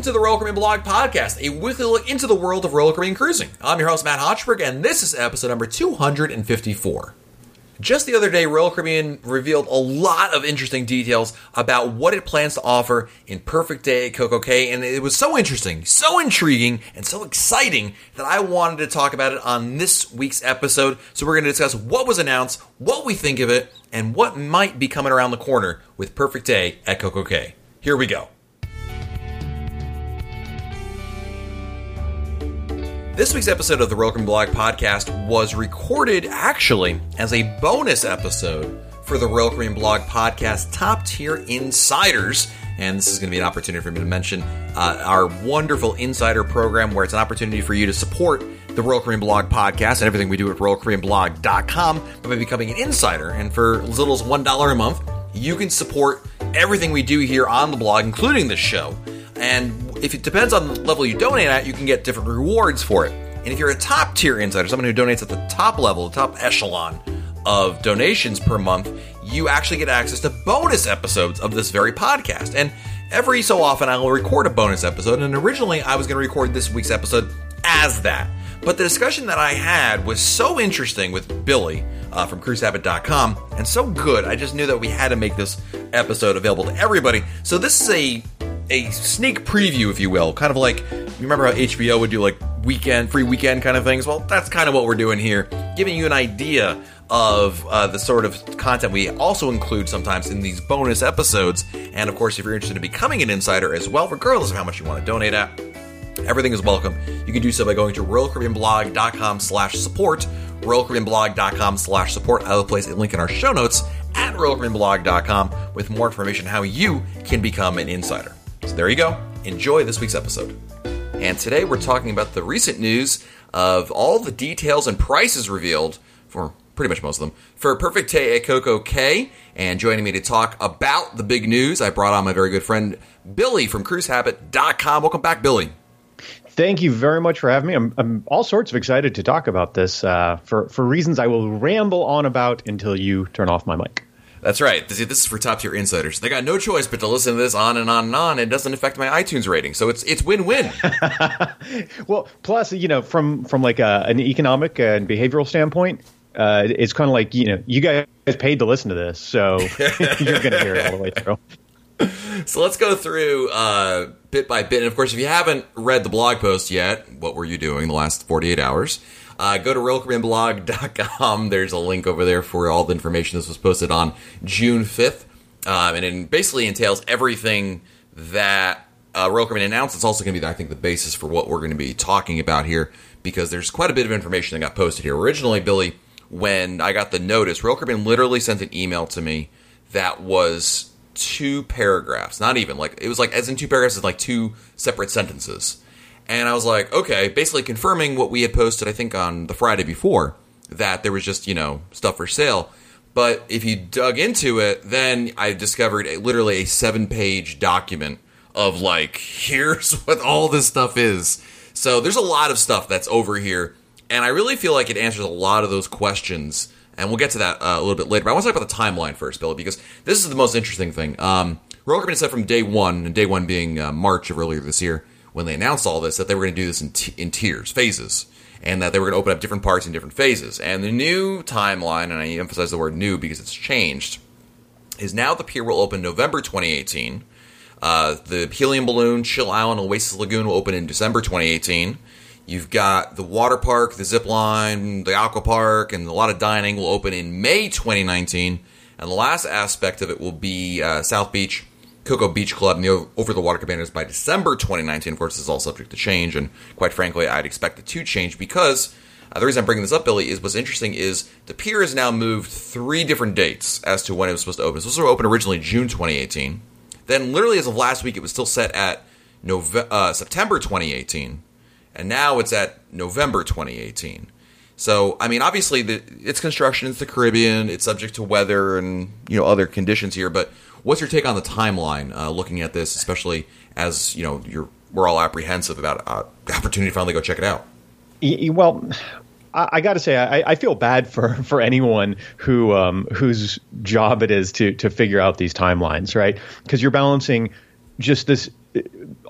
Welcome to the Royal Caribbean Blog Podcast, a weekly look into the world of Royal Caribbean cruising. I'm your host, Matt Hochberg, and this is episode number 254. Just the other day, Royal Caribbean revealed a lot of interesting details about what it plans to offer in Perfect Day at Coco Cay, and it was so interesting, so intriguing, and so exciting that I wanted to talk about it on this week's episode. So we're going to discuss what was announced, what we think of it, and what might be coming around the corner with Perfect Day at Coco Cay. Here we go. This week's episode of the Royal Caribbean Blog podcast was recorded actually as a bonus episode for the Royal Caribbean Blog podcast Top Tier Insiders. And this is going to be an opportunity for me to mention uh, our wonderful insider program where it's an opportunity for you to support the Royal Caribbean Blog podcast and everything we do at RoyalCaribbeanBlog.com by becoming an insider. And for as little as $1 a month, you can support everything we do here on the blog, including this show. And if it depends on the level you donate at, you can get different rewards for it. And if you're a top tier insider, someone who donates at the top level, the top echelon of donations per month, you actually get access to bonus episodes of this very podcast. And every so often, I will record a bonus episode. And originally, I was going to record this week's episode as that. But the discussion that I had was so interesting with Billy uh, from cruisehabit.com and so good, I just knew that we had to make this episode available to everybody. So this is a a sneak preview, if you will, kind of like you remember how HBO would do like weekend, free weekend kind of things. Well, that's kind of what we're doing here, giving you an idea of uh, the sort of content we also include sometimes in these bonus episodes. And of course, if you're interested in becoming an insider as well, regardless of how much you want to donate at, everything is welcome. You can do so by going to royalcaribbeanblog.com slash support, royalcaribbeanblog.com slash support. I will place a link in our show notes at royalcaribbeanblog.com with more information how you can become an insider. So there you go. Enjoy this week's episode. And today we're talking about the recent news of all the details and prices revealed for pretty much most of them for Perfect at Coco Cay. And joining me to talk about the big news, I brought on my very good friend Billy from CruiseHabit.com. Welcome back, Billy. Thank you very much for having me. I'm, I'm all sorts of excited to talk about this uh, for for reasons I will ramble on about until you turn off my mic. That's right. This, this is for top tier insiders. They got no choice but to listen to this on and on and on. And it doesn't affect my iTunes rating, so it's it's win win. well, plus you know from from like a, an economic and behavioral standpoint, uh, it's kind of like you know you guys paid to listen to this, so you're going to hear it all the way through. So let's go through uh, bit by bit. And of course, if you haven't read the blog post yet, what were you doing the last 48 hours? Uh, go to RoyalCaribbeanBlog.com. There's a link over there for all the information. This was posted on June 5th. Um, and it basically entails everything that uh, announced. It's also going to be, I think, the basis for what we're going to be talking about here because there's quite a bit of information that got posted here. Originally, Billy, when I got the notice, Caribbean literally sent an email to me that was two paragraphs, not even like it was like as in two paragraphs, it's like two separate sentences. And I was like, okay, basically confirming what we had posted, I think, on the Friday before, that there was just, you know, stuff for sale. But if you dug into it, then I discovered a, literally a seven page document of like, here's what all this stuff is. So there's a lot of stuff that's over here. And I really feel like it answers a lot of those questions. And we'll get to that uh, a little bit later. But I want to talk about the timeline first, Billy, because this is the most interesting thing. Um, said from day one, and day one being uh, March of earlier this year, when they announced all this that they were going to do this in, t- in tiers, phases, and that they were going to open up different parts in different phases. And the new timeline, and I emphasize the word new because it's changed, is now the pier will open November 2018. Uh, the Helium Balloon, Chill Island, Oasis Lagoon will open in December 2018. You've got the water park, the zip line, the aqua park, and a lot of dining will open in May 2019. And the last aspect of it will be uh, South Beach Coco Beach Club and the Over the Water Cabanas by December 2019. Of course, this is all subject to change, and quite frankly, I'd expect it to change because uh, the reason I'm bringing this up, Billy, is what's interesting is the pier has now moved three different dates as to when it was supposed to open. It was open originally June 2018. Then, literally as of last week, it was still set at Nove- uh, September 2018, and now it's at November 2018. So, I mean, obviously, the, it's construction. It's the Caribbean. It's subject to weather and you know other conditions here, but What's your take on the timeline, uh, looking at this, especially as you know you're we're all apprehensive about uh, the opportunity to finally go check it out? Well, I, got to say, I, I, feel bad for, for anyone who um, whose job it is to to figure out these timelines, right? Because you're balancing just this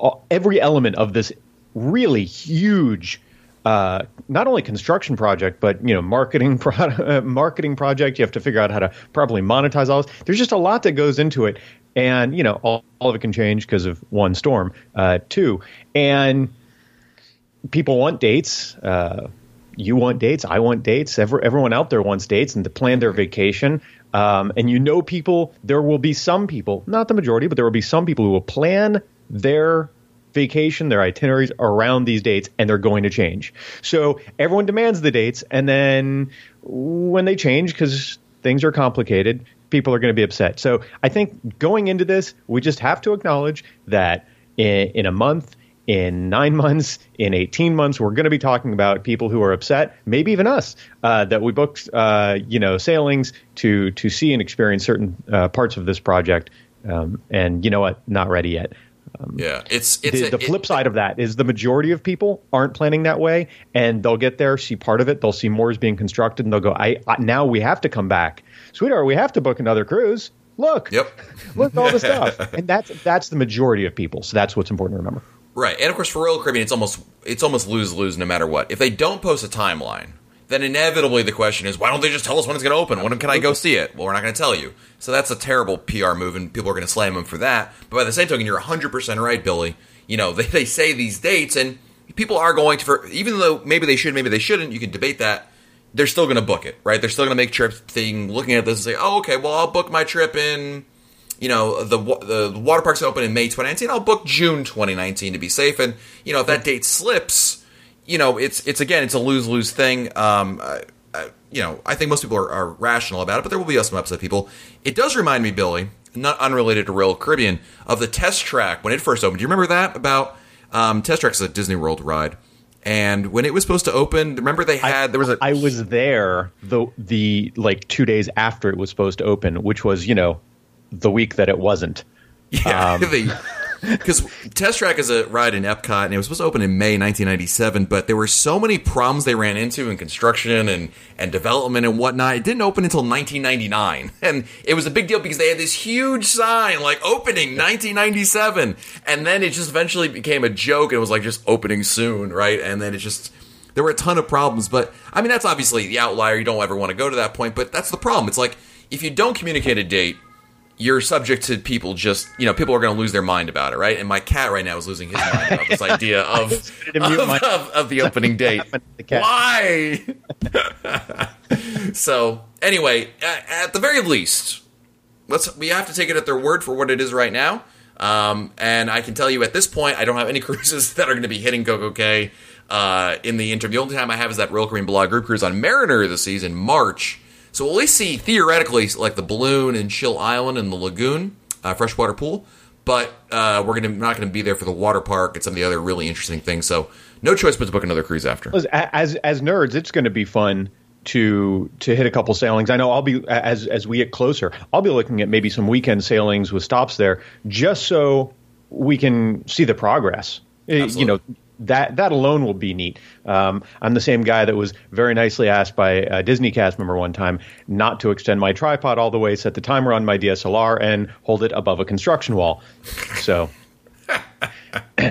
uh, every element of this really huge uh, not only construction project, but you know, marketing pro- uh, marketing project. You have to figure out how to properly monetize all this. There's just a lot that goes into it, and you know, all, all of it can change because of one storm, uh, too. And people want dates. Uh, you want dates. I want dates. Every, everyone out there wants dates and to plan their vacation. Um, and you know, people. There will be some people, not the majority, but there will be some people who will plan their vacation, their itineraries around these dates, and they're going to change. So everyone demands the dates, and then when they change, because things are complicated, people are going to be upset. So I think going into this, we just have to acknowledge that in, in a month, in nine months, in 18 months, we're going to be talking about people who are upset, maybe even us, uh, that we booked, uh, you know, sailings to to see and experience certain uh, parts of this project, um, and you know what, not ready yet. Um, yeah, it's, it's the, a, the flip it, side of that is the majority of people aren't planning that way, and they'll get there, see part of it, they'll see more is being constructed, and they'll go, "I, I now we have to come back, sweetheart. We have to book another cruise. Look, yep, look at all the stuff." and that's that's the majority of people. So that's what's important to remember. Right, and of course for Royal Caribbean, it's almost it's almost lose lose no matter what. If they don't post a timeline, then inevitably the question is, why don't they just tell us when it's going to open? When can I go see it? Well, we're not going to tell you. So that's a terrible PR move, and people are going to slam them for that. But by the same token, you're 100% right, Billy. You know, they, they say these dates, and people are going to, for, even though maybe they should, maybe they shouldn't, you can debate that. They're still going to book it, right? They're still going to make trips thing, looking at this and say, oh, okay, well, I'll book my trip in, you know, the the water park's open in May 2019. I'll book June 2019 to be safe. And, you know, if that date slips, you know, it's, it's again, it's a lose lose thing. Um, you know, I think most people are, are, rational about it, but there will be some upset people. It does remind me, Billy, not unrelated to Royal Caribbean, of the test track when it first opened. Do you remember that about um, test track is a Disney World ride? And when it was supposed to open, remember they had I, there was a I was there the the like two days after it was supposed to open, which was you know the week that it wasn't. Yeah, um, the, because Test Track is a ride in Epcot, and it was supposed to open in May 1997, but there were so many problems they ran into in construction and, and development and whatnot. It didn't open until 1999, and it was a big deal because they had this huge sign like opening 1997, and then it just eventually became a joke and it was like just opening soon, right? And then it just there were a ton of problems, but I mean that's obviously the outlier. You don't ever want to go to that point, but that's the problem. It's like if you don't communicate a date you're subject to people just you know people are going to lose their mind about it right? And my cat right now is losing his mind about this idea of of, of, of, the opening date. why? So anyway at the very least let's we have to take it at their word for what it is right now. Um, and I can tell you at this point, I don't have any cruises that are going to be hitting Coco Cay uh, in the interim. The only time I have is that Royal Caribbean Blog Group Cruise on Mariner this season, in March. So we'll at least see theoretically like the balloon and Chill Island and the lagoon, uh, freshwater pool. But uh, we're gonna not going to be there for the water park and some of the other really interesting things. So no choice but to book another cruise after. As as nerds, it's going to be fun to to hit a couple sailings. I know I'll be as as we get closer, I'll be looking at maybe some weekend sailings with stops there, just so we can see the progress. Absolutely. You know, that that alone will be neat. Um, I'm the same guy that was very nicely asked by a Disney cast member one time not to extend my tripod all the way, set the timer on my DSLR, and hold it above a construction wall. So.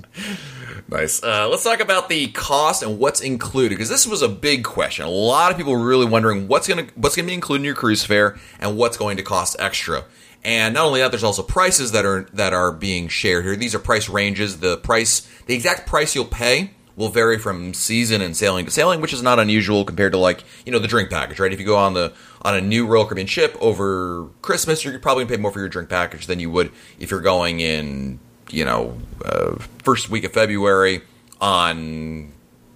nice. Uh, let's talk about the cost and what's included because this was a big question. A lot of people were really wondering what's gonna what's gonna be included in your cruise fare and what's going to cost extra. And not only that, there's also prices that are that are being shared here. These are price ranges. The price, the exact price you'll pay will vary from season and sailing to sailing, which is not unusual compared to like you know the drink package, right? If you go on the on a new Royal Caribbean ship over Christmas, you're probably gonna pay more for your drink package than you would if you're going in you know uh, first week of February on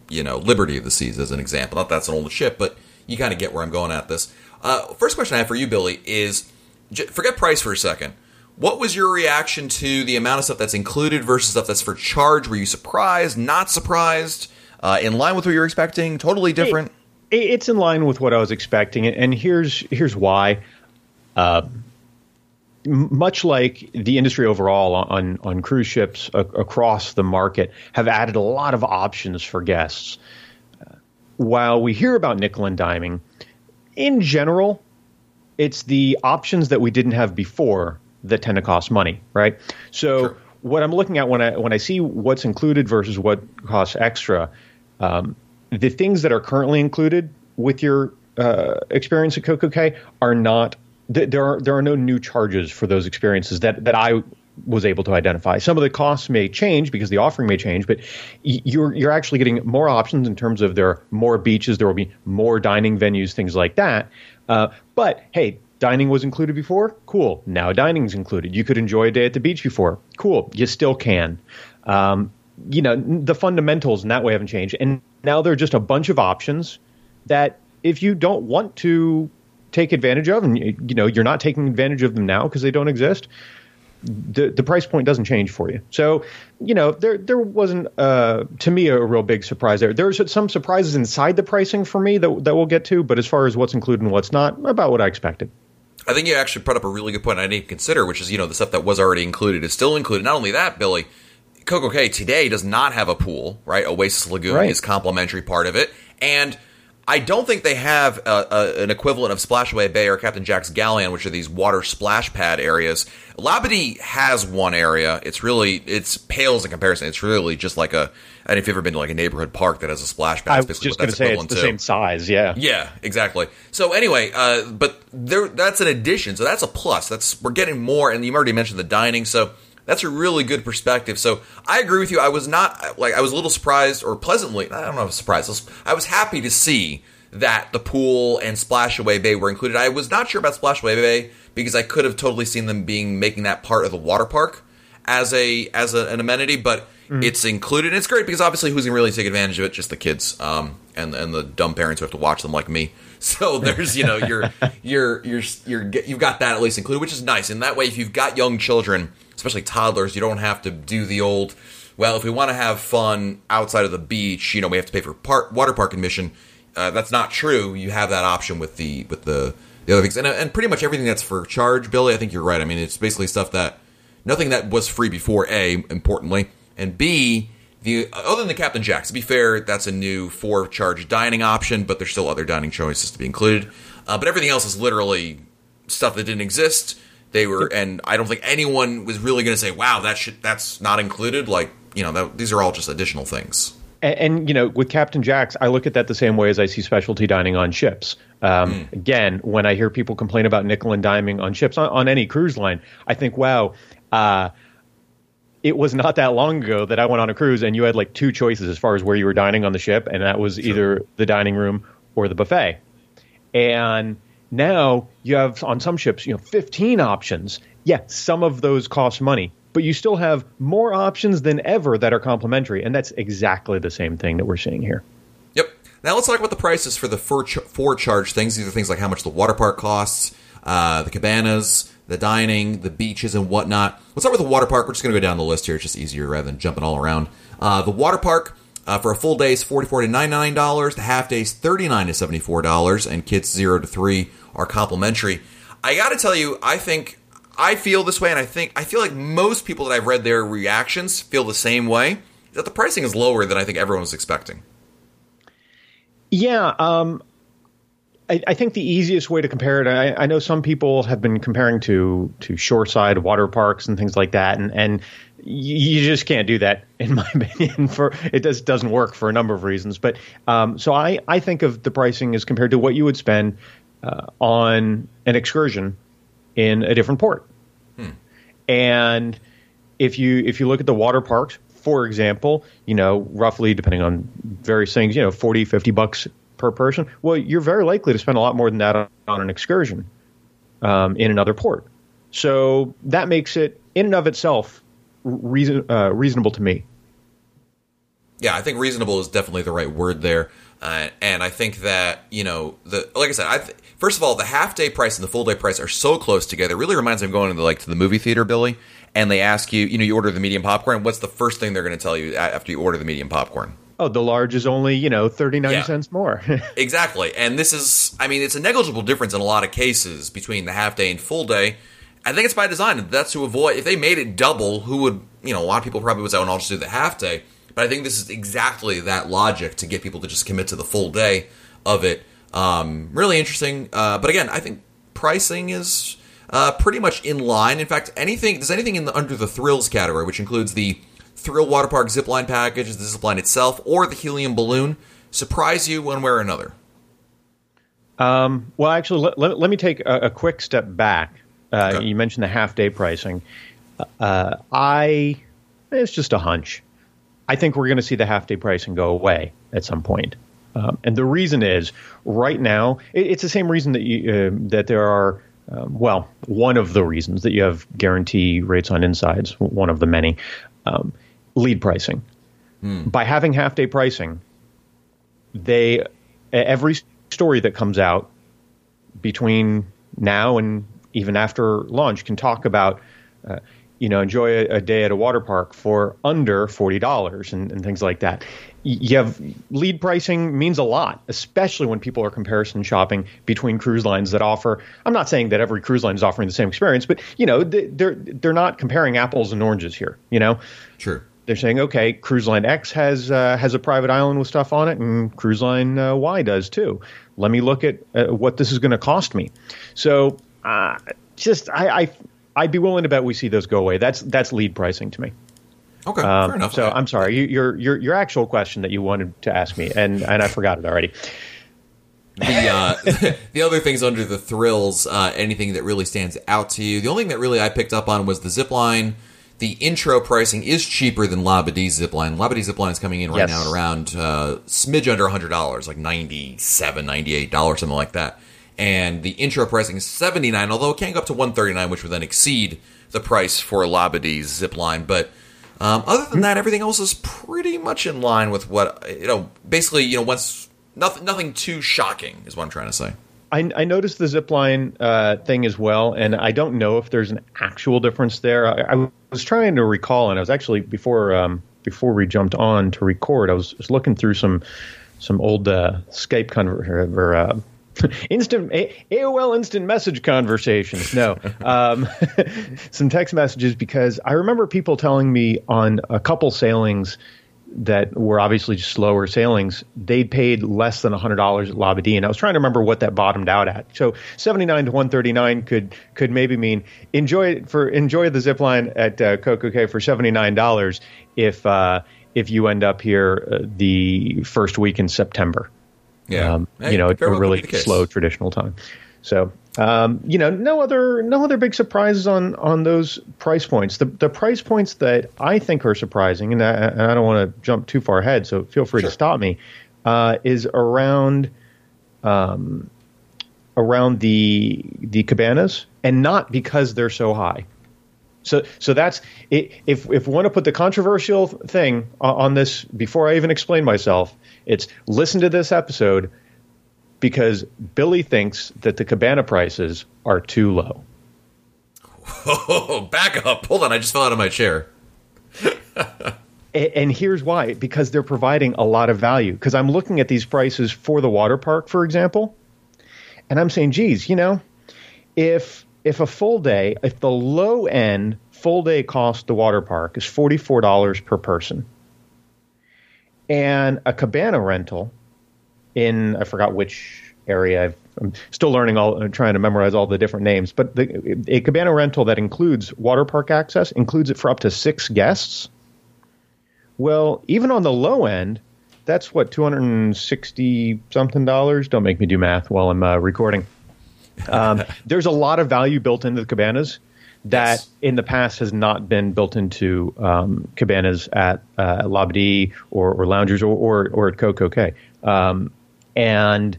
you know Liberty of the Seas as an example. Not that's an old ship, but you kind of get where I'm going at this. Uh, first question I have for you, Billy, is forget price for a second. What was your reaction to the amount of stuff that's included versus stuff that's for charge? Were you surprised? Not surprised? Uh, in line with what you're expecting? Totally different? It, it's in line with what I was expecting, and here's here's why. Uh, much like the industry overall on on cruise ships a- across the market have added a lot of options for guests. Uh, while we hear about nickel and diming, in general, it's the options that we didn't have before that tend to cost money, right? So sure. what I'm looking at when I when I see what's included versus what costs extra, um, the things that are currently included with your uh, experience at CocoCay are not. th- There are there are no new charges for those experiences that that I was able to identify. Some of the costs may change because the offering may change, but you're you're actually getting more options in terms of there are more beaches, there will be more dining venues, things like that. Uh, but hey, dining was included before. Cool. Now dining's included. You could enjoy a day at the beach before. Cool. You still can. Um, you know the fundamentals in that way haven't changed, and now there are just a bunch of options that if you don't want to take advantage of, and you know you're not taking advantage of them now because they don't exist the the price point doesn't change for you. So, you know, there there wasn't uh, to me a real big surprise there. There's some surprises inside the pricing for me that that we'll get to, but as far as what's included and what's not, about what I expected. I think you actually brought up a really good point I didn't even consider, which is you know the stuff that was already included is still included. Not only that, Billy, Coco Cay today does not have a pool, right? Oasis Lagoon Right. is complimentary part of it, and I don't think they have a, a, an equivalent of Splashaway Bay or Captain Jack's Galleon, which are these water splash pad areas. Labadee has one area. It's really it's pales in comparison. It's really just like a. And if you've ever been to like a neighborhood park that has a splash pad, I it's was basically just what going to that's say it's the to. same size. Yeah. Yeah, exactly. So anyway, uh, but there that's an addition. So that's a plus. That's we're getting more, and you already mentioned the dining. So that's a really good perspective. So I agree with you. I was not like I was a little surprised or pleasantly. I don't know, if surprised. I was, I was happy to see that the pool and Splashaway Bay were included. I was not sure about Splashaway Bay because I could have totally seen them being making that part of the water park as a as a, an amenity, but it's included. And it's great because obviously who's gonna really take advantage of it? Just the kids, um, and and the dumb parents who have to watch them like me. So there's you know you're you're you're you're you've got that at least included, which is nice. And that way, if you've got young children, especially toddlers, you don't have to do the old. Well, if we want to have fun outside of the beach, you know, we have to pay for park, water park admission. Uh, that's not true. You have that option with the with the the other things, and and pretty much everything that's for charge, Billy. I think you're right. I mean, it's basically stuff that nothing that was free before. A importantly, and B the other than the Captain Jack's. To be fair, that's a new for charge dining option, but there's still other dining choices to be included. Uh, but everything else is literally stuff that didn't exist. They were, and I don't think anyone was really going to say, "Wow, that should that's not included." Like you know, that, these are all just additional things. And, and you know, with Captain Jack's, I look at that the same way as I see specialty dining on ships. Um, Again, when I hear people complain about nickel and diming on ships on, on any cruise line, I think, wow. Uh, it was not that long ago that I went on a cruise and you had like two choices as far as where you were dining on the ship, and that was either the dining room or the buffet. And now you have on some ships, you know, 15 options. Yeah, some of those cost money, but you still have more options than ever that are complimentary, and that's exactly the same thing that we're seeing here. Yep. Now let's talk about the prices for the for, ch- for charge things. These are things like how much the water park costs, uh, the cabanas, the dining, the beaches, and whatnot. Let's start with the water park. We're just going to go down the list here. It's just easier rather than jumping all around. Uh, the water park uh, for a full day is forty four to ninety nine dollars. The half day is thirty nine to seventy four dollars, and kids zero to three are complimentary. I got to tell you, I think I feel this way, and I think I feel like most people that I've read their reactions feel the same way. That the pricing is lower than I think everyone was expecting. Yeah, um, I, I think the easiest way to compare it. I, I know some people have been comparing to to shoreside water parks and things like that, and and you, just can't do that, in my opinion. For it just doesn't work for a number of reasons. But um, so I I think of the pricing as compared to what you would spend uh, on an excursion in a different port, and if you if you look at the water parks for example you know roughly depending on various things you know 40 50 bucks per person well you're very likely to spend a lot more than that on, on an excursion um, in another port so that makes it in and of itself reason, uh, reasonable to me Yeah, I think reasonable is definitely the right word there. Uh, and I think that you know the like I said, I th- first of all, the half day price and the full day price are so close together. It really reminds me of going to the, like to the movie theater, Billy, and they ask you, you know, you order the medium popcorn. What's the first thing they're going to tell you after you order the medium popcorn? Oh the large is only you know 39 Yeah. cents more Exactly. And this is, I mean, it's a negligible difference in a lot of cases between the half day and full day. I think it's by design. That's to avoid, if they made it double, who would, you know, a lot of people probably would say, oh, I'll just do the half day. But I think this is exactly that logic to get people to just commit to the full day of it. Um, really interesting. Uh, but again, I think pricing is, uh, pretty much in line. In fact, anything does anything in the under the thrills category, which includes the thrill water park zipline package, the zipline itself, or the helium balloon, surprise you one way or another? Um, well, actually, let, let, let, me take a, a quick step back. Uh, okay. You mentioned the half day pricing. Uh, I it's just a hunch. I think we're going to see the half day pricing go away at some point. Um, and the reason is right now it, it's the same reason that you uh, that there are um, well one of the reasons that you have guarantee rates on insides one of the many um, lead pricing hmm. by having half day pricing they every story that comes out between now and even after launch can talk about uh, you know enjoy a, a, day at a water park for under forty dollars and, and, things like that. You have lead pricing means a lot, especially when people are comparison shopping between cruise lines that offer. I'm not saying that every cruise line is offering the same experience, but you know they're they're not comparing apples and oranges here. You know, sure they're saying, okay, cruise line X has uh, has a private island with stuff on it, and cruise line uh, Y does too. Let me look at uh, what this is going to cost me. So, uh, just I, I I'd be willing to bet we see those go away. That's that's lead pricing to me. Okay, um, fair enough. So I'm sorry, you, your your your actual question that you wanted to ask me, and and I forgot it already. the uh, the other things under the thrills, uh, anything that really stands out to you? The only thing that really I picked up on was the zip line the intro pricing is cheaper than Labadee Zipline. Labadee Zipline is coming in right yes. now at around uh, smidge under $100, like $97, $98, something like that. And the intro pricing is 79 although it can go up to 139 which would then exceed the price for Labadee's Zipline. But um, other than that, everything else is pretty much in line with what, you know, basically, you know, once nothing, nothing too shocking is what I'm trying to say. I, I noticed the zipline uh, thing as well, and I don't know if there's an actual difference there. I, I was trying to recall, and I was actually before um, before we jumped on to record, I was, was looking through some some old uh, Skype conver- uh, instant A- AOL instant message conversations. No, um, some text messages because I remember people telling me on a couple sailings that were obviously just slower sailings, they paid less than hundred dollars at Labadee, and I was trying to remember what that bottomed out at. So seventy nine to one thirty nine could could maybe mean enjoy for enjoy the zip line at uh, CocoCay for seventy nine dollars if uh, if you end up here uh, the first week in September. Yeah, um, hey, you know, a really slow traditional time. So um, you know, no other no other big surprises on on those price points. The the price points that I think are surprising, and I, and I don't want to jump too far ahead, so feel free sure. to stop me. Uh, is around um, around the the cabanas, and not because they're so high. So so that's if if we want to put the controversial thing on this before I even explain myself, it's listen to this episode because Billy thinks that the cabana prices are too low. Whoa, back up. Hold on. I just fell out of my chair. and here's why because they're providing a lot of value. Because I'm looking at these prices for the water park, for example, and I'm saying, geez, you know, if if a full day, if the low end full day cost the water park is $44 per person, and a cabana rental in I forgot which area. i am still learning all, I'm trying to memorize all the different names. But the, a cabana rental that includes water park access includes it for up to six guests. Well, even on the low end, that's what two hundred and sixty something dollars. Don't make me do math while I'm uh, recording. Um, there's a lot of value built into the cabanas that yes. in the past has not been built into um, cabanas at uh, Labadee or, or loungers or, or, or at CocoCay. Um, and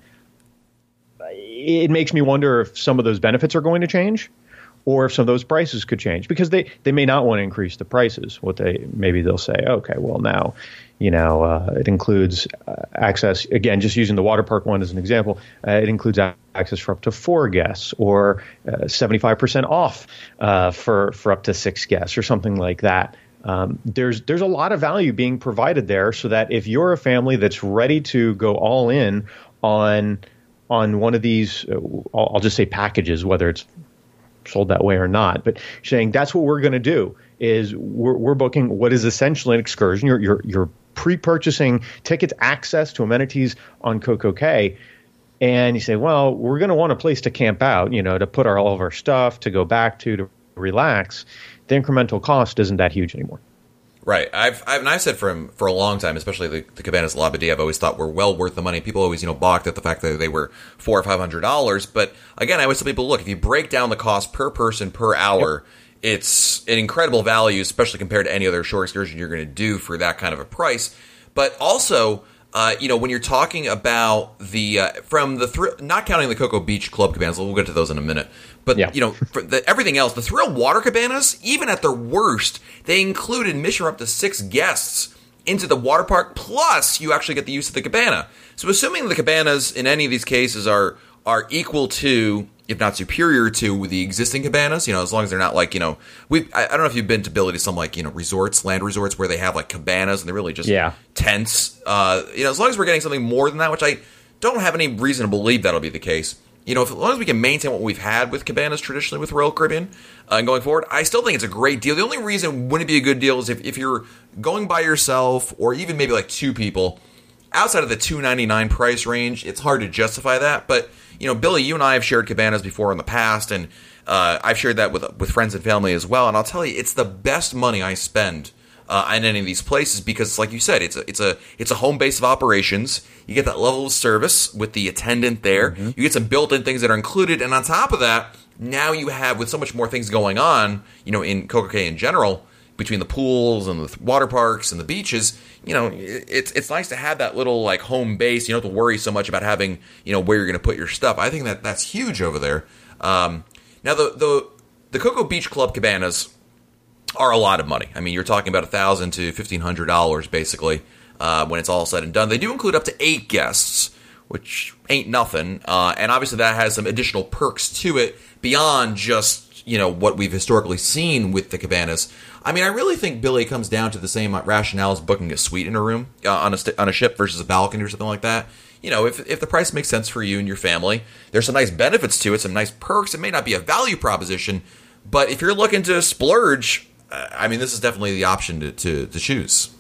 it makes me wonder if some of those benefits are going to change or if some of those prices could change because they, they may not want to increase the prices. What they maybe they'll say, okay, well now, you know, uh, it includes uh, access again, just using the water park one as an example. Uh, it includes access for up to four guests or uh, seventy five percent off uh, for for up to six guests or something like that. Um, there's there's a lot of value being provided there, so that if you're a family that's ready to go all in on on one of these, uh, I'll, just say packages, whether it's sold that way or not, but saying that's what we're going to do is we're, we're booking what is essentially an excursion. You're you're, you're pre-purchasing tickets, access to amenities on CocoCay and you say, well, we're going to want a place to camp out, you know, to put our, all of our stuff, to go back to, to relax. The incremental cost isn't that huge anymore. Right. I've, I've and I've said for for a long time, especially the, the cabanas Labadee, I've always thought were well worth the money. People always you know balked at the fact that they were four or five hundred dollars, but again, I always tell people, look, if you break down the cost per person per hour, yep. it's an incredible value, especially compared to any other shore excursion you're going to do for that kind of a price. But also, uh, you know, when you're talking about the uh, from the thr- not counting the Coco Beach Club cabanas, we'll get to those in a minute. But yeah. you know, for the, everything else, the Thrill Water cabanas, even at their worst, they include admission up to six guests into the water park. Plus, you actually get the use of the cabana. So, assuming the cabanas in any of these cases are are equal to if not superior to the existing cabanas. You know, as long as they're not like you know, we I, I, don't know if you've been to Billy to some like you know resorts, land resorts where they have like cabanas and they're really just yeah. tents. Uh, you know, as long as we're getting something more than that, which I don't have any reason to believe that'll be the case. You know, if, as long as we can maintain what we've had with cabanas traditionally with Royal Caribbean uh, and going forward, I still think it's a great deal. The only reason wouldn't be a good deal is if, if you're going by yourself or even maybe like two people outside of the 299 price range, it's hard to justify that. But you know, Billy, you and I have shared cabanas before in the past, and uh, I've shared that with with friends and family as well. And I'll tell you, it's the best money I spend uh, in any of these places because, like you said, it's a it's a it's a home base of operations. You get that level of service with the attendant there. Mm-hmm. You get some built-in things that are included, and on top of that, now you have with so much more things going on, you know, in CocoCay in general between the pools and the water parks and the beaches, you know, it's it's nice to have that little like home base. You don't have to worry so much about having you know where you're going to put your stuff. I think that that's huge over there. Um, now the the the Coco Beach Club cabanas are a lot of money. I mean, you're talking about a thousand to fifteen hundred dollars basically uh, when it's all said and done. They do include up to eight guests, which ain't nothing, uh, and obviously that has some additional perks to it beyond just you know what we've historically seen with the cabanas. I mean, I really think Billy comes down to the same rationale as booking a suite in a room uh, on a st- on a ship versus a balcony or something like that. You know, if if the price makes sense for you and your family, there's some nice benefits to it, some nice perks. It may not be a value proposition, but if you're looking to splurge, uh, I mean, this is definitely the option to to, to choose.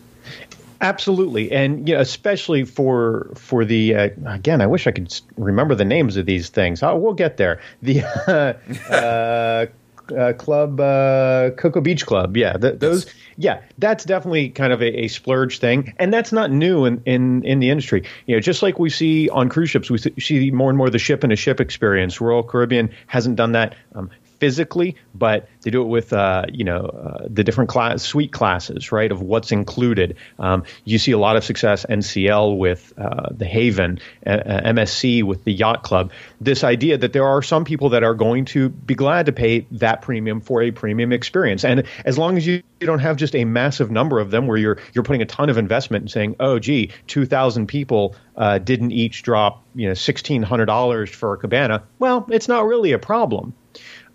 Absolutely, and you know, especially for for the uh, again, I wish I could remember the names of these things. Oh, we'll get there. The uh, uh, club, uh, Coco Beach Club. Yeah, th- those. Yeah, that's definitely kind of a, a, splurge thing, and that's not new in, in in the industry. You know, just like we see on cruise ships, we see more and more the ship and a ship experience. Royal Caribbean hasn't done that. Um, physically, but they do it with uh, you know uh, the different class suite classes, right? Of what's included. Um, you see a lot of success NCL with uh, the Haven, uh, MSC with the Yacht Club. This idea that there are some people that are going to be glad to pay that premium for a premium experience, and as long as you, you don't have just a massive number of them where you're you're putting a ton of investment and saying, oh, gee, two thousand people uh, didn't each drop you know sixteen hundred dollars for a cabana. Well, it's not really a problem.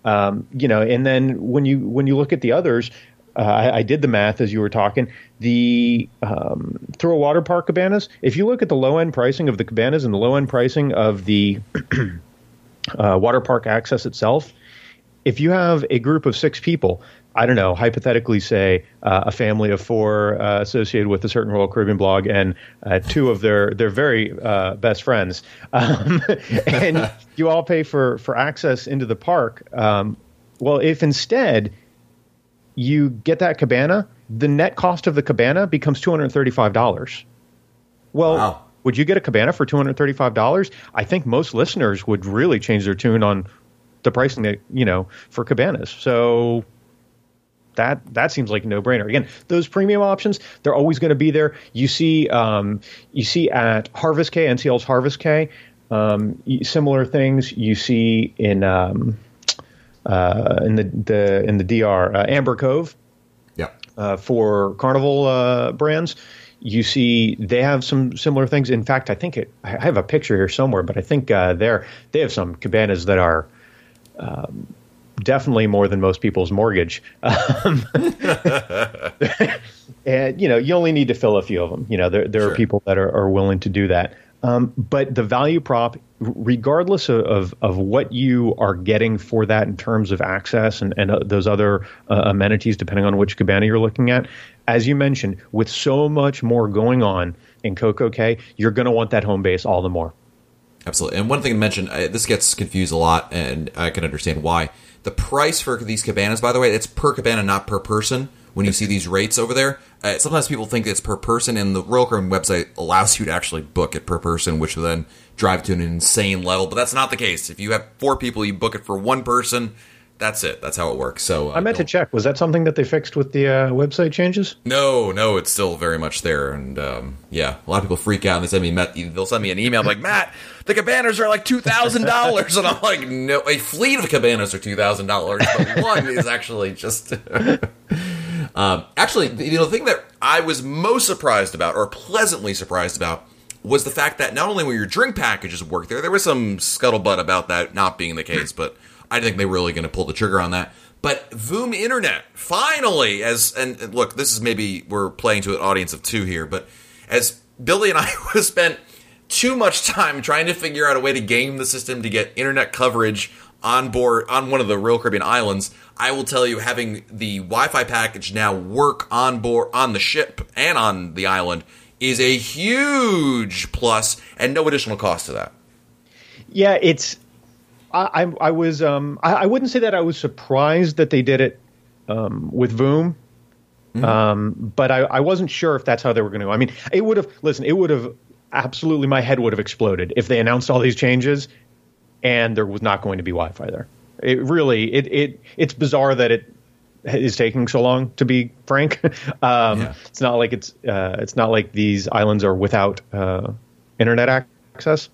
Um, you know, and then when you when you look at the others, uh, I, I, did the math as you were talking. The um, Thrill Water Park cabanas. If you look at the low end pricing of the cabanas and the low end pricing of the uh, water park access itself, if you have a group of six people, I don't know, hypothetically say uh, a family of four uh, associated with a certain Royal Caribbean blog and uh, two of their their very uh, best friends, um, and you all pay for for access into the park. Um, well, if instead you get that cabana, the net cost of the cabana becomes two hundred thirty five dollars. Well. Wow. Would you get a cabana for two hundred thirty-five dollars? I think most listeners would really change their tune on the pricing that you know for cabanas. So that that seems like no brainer. Again, those premium options they're always going to be there. You see um, you see at Harvest Caye, NCL's Harvest Caye, um, similar things you see in um, uh, in the, the in the DR uh, Amber Cove. Yeah. Uh, for Carnival uh, brands, you see they have some similar things. In fact, I think it, I have a picture here somewhere, but I think uh, there they have some cabanas that are. Um, definitely more than most people's mortgage. Um, and you know, you only need to fill a few of them. You know, there there sure. are people that are, are willing to do that. Um, but the value prop, regardless of, of, of, what you are getting for that in terms of access and, and uh, those other uh, amenities, depending on which cabana you're looking at, as you mentioned, with so much more going on in Coco Cay, you're going to want that home base all the more. Absolutely. And one thing to mention, uh, this gets confused a lot, and I can understand why. The price for these cabanas, by the way, it's per cabana, not per person. When you see these rates over there, uh, sometimes people think it's per person, and the Royal Caribbean website allows you to actually book it per person, which will then drive to an insane level. But that's not the case. If you have four people, you book it for one person. That's it. That's how it works. So uh, I meant to check. Was that something that they fixed with the uh, website changes? No, no, it's still very much there, and um, yeah, a lot of people freak out and they send me they'll send me an email like Matt, the cabanas are like two thousand dollars, and I'm like, no, a fleet of cabanas are two thousand dollars, but one is actually just. um, actually, you know, the thing that I was most surprised about, or pleasantly surprised about, was the fact that not only were your drink packages work there, there was some scuttlebutt about that not being the case, but I think they're really going to pull the trigger on that. But Voom Internet finally, as and look, this is maybe we're playing to an audience of two here, but as Billy and I have spent too much time trying to figure out a way to game the system to get internet coverage on board on one of the Royal Caribbean islands, I will tell you having the Wi-Fi package now work on board on the ship and on the island is a huge plus and no additional cost to that. Yeah, it's I, I, I was um, I, I, wouldn't say that I was surprised that they did it um, with Voom, mm-hmm. um, but I, I wasn't sure if that's how they were going to go. I mean, it would have listen, it would have absolutely my head would have exploded if they announced all these changes and there was not going to be Wi-Fi there. It really it it it's bizarre that it is taking so long to be frank. um, yeah. It's not like it's uh, it's not like these islands are without uh, internet access.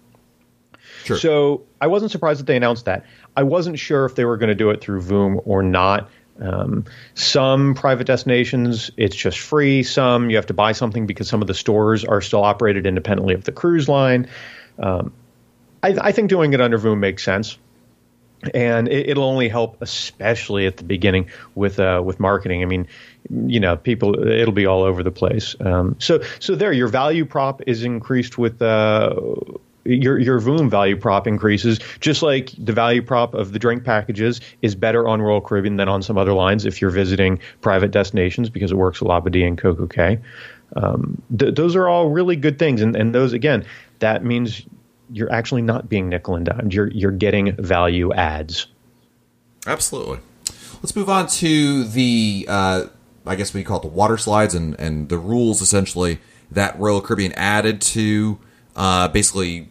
Sure. So I wasn't surprised that they announced that. I wasn't sure if they were going to do it through Voom or not. Um, some private destinations, it's just free. Some you have to buy something because some of the stores are still operated independently of the cruise line. Um, I, I, think doing it under Voom makes sense, and it, will only help, especially at the beginning with uh, with marketing. I mean, you know, people it'll be all over the place. Um, so so there, your value prop is increased with. Uh, your your Voom value prop increases, just like the value prop of the drink packages is better on Royal Caribbean than on some other lines if you're visiting private destinations because it works with Labadee and Coco Cay. Um, th- those are all really good things, and, and those again, that means you're actually not being nickel and dimed. You're you're getting value adds. Absolutely. Let's move on to the uh, I guess we call it the water slides and and the rules essentially that Royal Caribbean added to uh, basically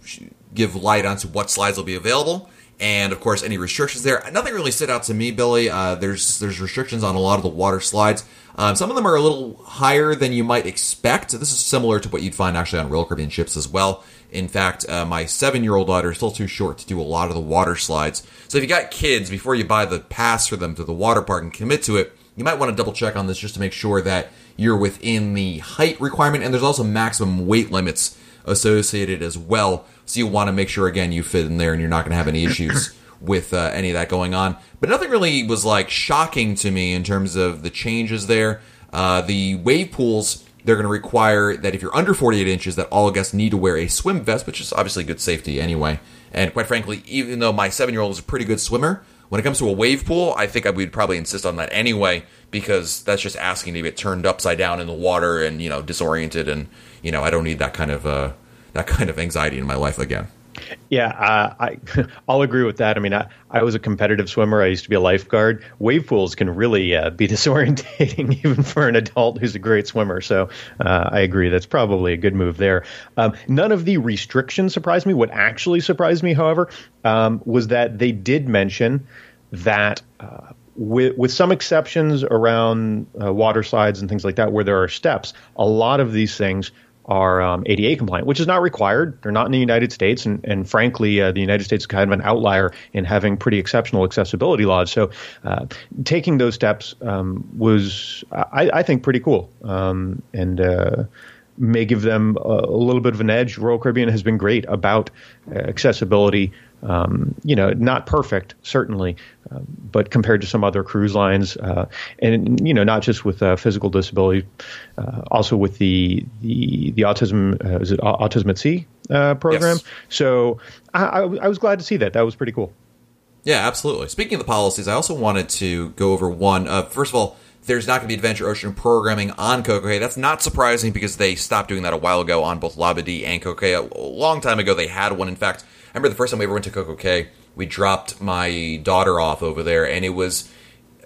give light onto what slides will be available and of course any restrictions there. Nothing really stood out to me, Billy. Uh, there's there's restrictions on a lot of the water slides. Um, some of them are a little higher than you might expect. This is similar to what you'd find actually on Royal Caribbean ships as well. In fact, uh, my seven-year-old daughter is still too short to do a lot of the water slides. So if you got kids, before you buy the pass for them to the water park and commit to it, you might want to double check on this just to make sure that you're within the height requirement. And there's also maximum weight limits associated as well. So you want to make sure again you fit in there and you're not going to have any issues with uh, any of that going on. But nothing really was like shocking to me in terms of the changes there. Uh, the wave pools they're going to require that if you're under 48 inches, that all guests need to wear a swim vest, which is obviously good safety anyway. And quite frankly, even though my seven year old is a pretty good swimmer, when it comes to a wave pool, I think I would probably insist on that anyway because that's just asking to get turned upside down in the water and you know disoriented, and you know I don't need that kind of uh, that kind of anxiety in my life again. Yeah, uh, I I'll agree with that. I mean, I, I was a competitive swimmer. I used to be a lifeguard. Wave pools can really uh, be disorientating, even for an adult who's a great swimmer. So uh, I agree. That's probably a good move there. Um, none of the restrictions surprised me. What actually surprised me, however, um, was that they did mention that. Uh, with, with some exceptions around uh, water slides and things like that, where there are steps, a lot of these things are um, ADA compliant, which is not required. They're not in the United States, and, and frankly, uh, the United States is kind of an outlier in having pretty exceptional accessibility laws. So, uh, taking those steps um, was, I, I, think, pretty cool, um, and uh, may give them a, a, little bit of an edge. Royal Caribbean has been great about uh, accessibility um, you know, not perfect, certainly, but compared to some other cruise lines, uh, and you know, not just with uh, physical disability, uh, also with the the the autism uh, is it autism at sea uh, program. Yes. So I, I, was glad to see that. That was pretty cool. Yeah, absolutely. Speaking of the policies, I also wanted to go over one. first of all, there's not going to be Adventure Ocean programming on Coco Cay. That's not surprising because they stopped doing that a while ago on both Labadee and Coco Cay. A long time ago, they had one. In fact, remember the first time we ever went to Coco Cay, we dropped my daughter off over there, and it was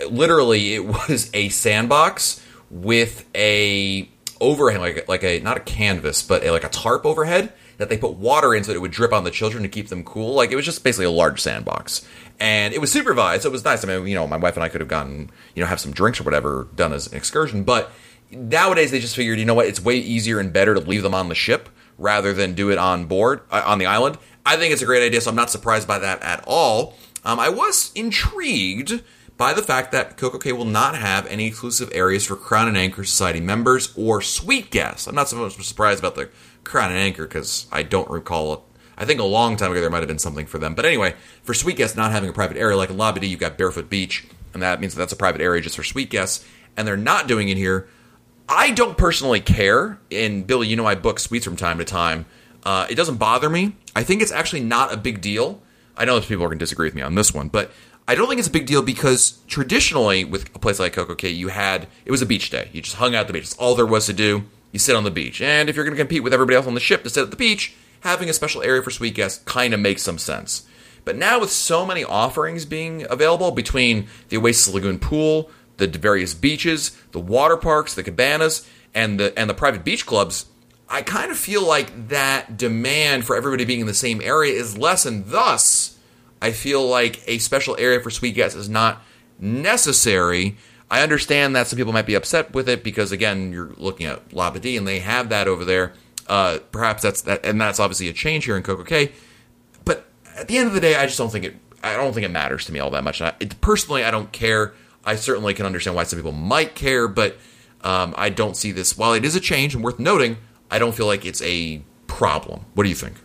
literally it was a sandbox with a overhang, like like a not a canvas, but a, like a tarp overhead that they put water in so that it would drip on the children to keep them cool. Like it was just basically a large sandbox, and it was supervised, so it was nice. I mean, you know, my wife and I could have gotten you know have some drinks or whatever done as an excursion, but nowadays they just figured, you know what, it's way easier and better to leave them on the ship rather than do it on board uh, on the island. I think it's a great idea, so I'm not surprised by that at all. Um, I was intrigued by the fact that Coco Cay will not have any exclusive areas for Crown and Anchor Society members or suite guests. I'm not so much surprised about the Crown and Anchor because I don't recall it. I think a long time ago there might have been something for them. But anyway, for suite guests not having a private area, like in Labadee, you've got Barefoot Beach, and that means that that's a private area just for suite guests, and they're not doing it here. I don't personally care. And Billy, you know I book suites from time to time. Uh, it doesn't bother me. I think it's actually not a big deal. I know people are going to disagree with me on this one, but I don't think it's a big deal because traditionally, with a place like Coco Cay, you had it was a beach day. You just hung out at the beach. That's all there was to do. You sit on the beach, and if you're going to compete with everybody else on the ship to sit at the beach, having a special area for suite guests kind of makes some sense. But now, with so many offerings being available between the Oasis Lagoon pool, the various beaches, the water parks, the cabanas, and the and the private beach clubs, I kind of feel like that demand for everybody being in the same area is lessened. Thus, I feel like a special area for suite guests is not necessary. I understand that some people might be upset with it because again, you're looking at Labadee and they have that over there. Uh, perhaps that's that, and that's obviously a change here in Coco Cay. But at the end of the day, I just don't think it. I don't think it matters to me all that much. I, it, personally, I don't care. I certainly can understand why some people might care, but um, I don't see this. While it is a change and worth noting, I don't feel like it's a problem. What do you think?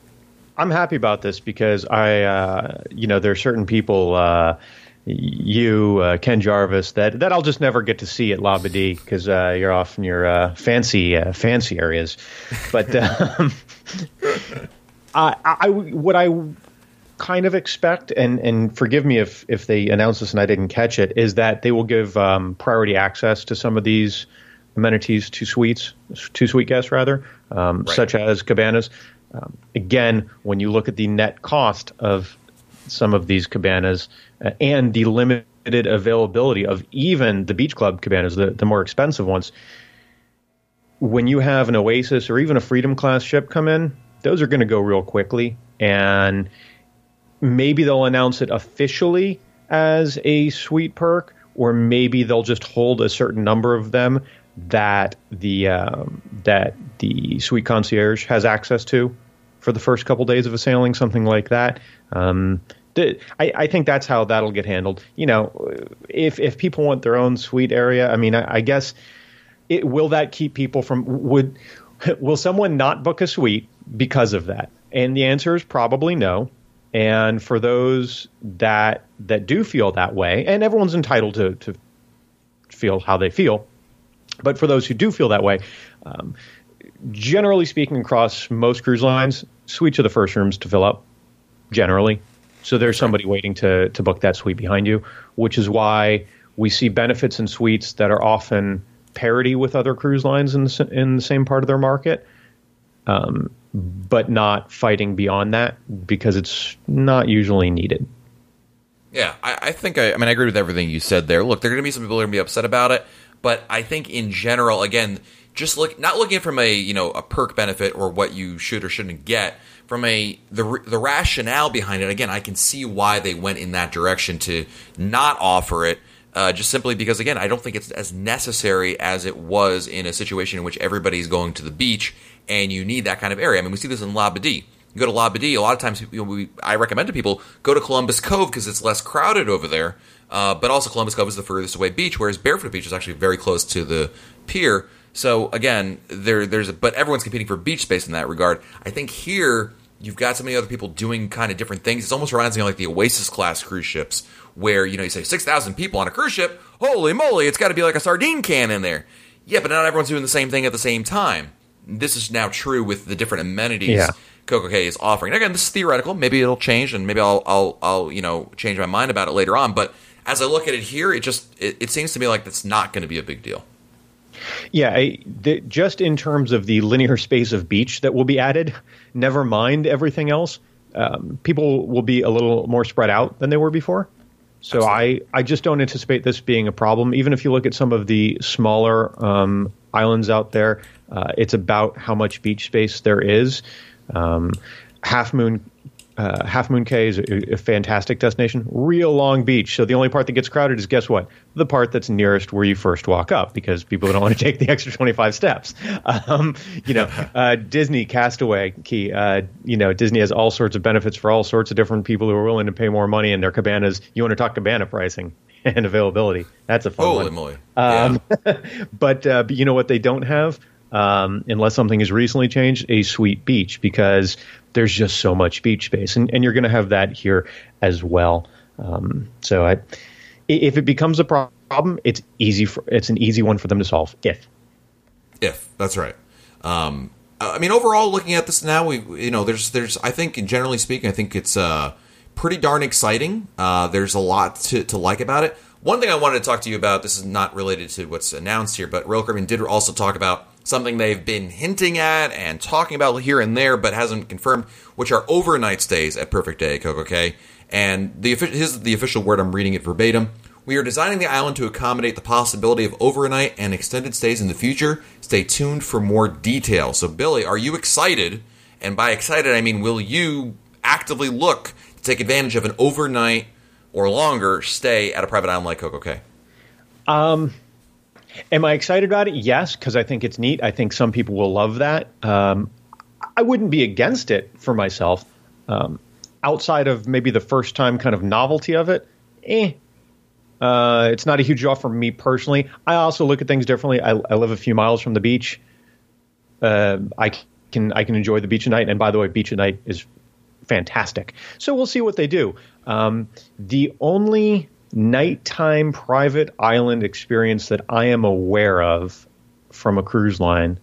I'm happy about this because I, uh, you know, there are certain people, uh, you, uh, Ken Jarvis, that, that I'll just never get to see at Labadee because uh, you're off in your uh, fancy uh, fancy areas. But um, I, I, what I kind of expect, and, and forgive me if, if they announce this and I didn't catch it, is that they will give um, priority access to some of these amenities to suites, to suite guests rather, um, right. such as cabanas. Um, again, when you look at the net cost of some of these cabanas uh, and the limited availability of even the beach club cabanas, the, the more expensive ones, when you have an Oasis or even a Freedom class ship come in, those are going to go real quickly. And maybe they'll announce it officially as a suite perk, or maybe they'll just hold a certain number of them that the um, that the suite concierge has access to for the first couple days of a sailing, something like that. Um, I, I, think that's how that'll get handled. You know, if if people want their own suite area, I mean, I, I guess it will that keep people from would will someone not book a suite because of that? And the answer is probably no. And for those that that do feel that way, and everyone's entitled to to feel how they feel, but for those who do feel that way, um, generally speaking, across most cruise lines, suites are the first rooms to fill up, generally. So there's somebody waiting to, to book that suite behind you, which is why we see benefits in suites that are often parity with other cruise lines in the, in the same part of their market, um, but not fighting beyond that because it's not usually needed. Yeah, I, I think I, I mean I agree with everything you said there. Look, there are going to be some people who are going to be upset about it, but I think in general, again, just look not looking from a you know a perk benefit or what you should or shouldn't get from a the the rationale behind it again i can see why they went in that direction to not offer it uh, just simply because again i don't think it's as necessary as it was in a situation in which everybody's going to the beach and you need that kind of area. I mean we see this in labadee you go to labadee a lot of times you know, we, i recommend to people go to columbus cove because it's less crowded over there uh, but also columbus cove is the furthest away beach whereas barefoot beach is actually very close to the pier so again, there there's a, but everyone's competing for beach space in that regard. I think here you've got so many other people doing kind of different things. It's almost reminds me of like the Oasis class cruise ships, where you know you say six thousand people on a cruise ship. Holy moly, it's got to be like a sardine can in there. Yeah, but not everyone's doing the same thing at the same time. This is now true with the different amenities yeah. Coco Cay is offering. again, this is theoretical. Maybe it'll change, and maybe I'll I'll I'll you know change my mind about it later on. But as I look at it here, it just it, it seems to me like that's not going to be a big deal. Yeah, I, the, just in terms of the linear space of beach that will be added, never mind everything else. um, people will be a little more spread out than they were before. So I, I just don't anticipate this being a problem. Even if you look at some of the smaller um, islands out there, uh, it's about how much beach space there is. Um, Half Moon uh, Half Moon Cay is a, a, fantastic destination. Real long beach. So the only part that gets crowded is guess what? The part that's nearest where you first walk up because people don't want to take the extra 25 steps. Um, you know, uh, Disney Castaway Cay. Uh, you know, Disney has all sorts of benefits for all sorts of different people who are willing to pay more money in their cabanas. You want to talk cabana pricing and availability? That's a fun Holy one. moly! Um, but, uh, but you know what they don't have? Um, unless something has recently changed, a suite beach because there's just so much beach space, and, and you're going to have that here as well. Um, so I, if it becomes a problem, it's easy for it's an easy one for them to solve. If if that's right. Um, I mean, overall, looking at this now, we you know, there's there's I think generally speaking, I think it's uh, pretty darn exciting. Uh, there's a lot to, to like about it. One thing I wanted to talk to you about. This is not related to what's announced here, but Royal Caribbean did also talk about something they've been hinting at and talking about here and there, but hasn't confirmed, which are overnight stays at Perfect Day Coco Cay. And the the official word. I'm reading it verbatim. We are designing the island to accommodate the possibility of overnight and extended stays in the future. Stay tuned for more details. So, Billy, are you excited? And by excited, I mean, will you actively look to take advantage of an overnight or longer stay at a private island like Coco Cay? Um, Am I excited about it? Yes, because I think it's neat. I think some people will love that. Um, I wouldn't be against it for myself. Um, outside of maybe the first time kind of novelty of it, eh. Uh, it's not a huge draw for me personally. I also look at things differently. I, I live a few miles from the beach. Uh, I can I can enjoy the beach at night. And by the way, beach at night is fantastic. So we'll see what they do. Um, the only nighttime private island experience that I am aware of from a cruise line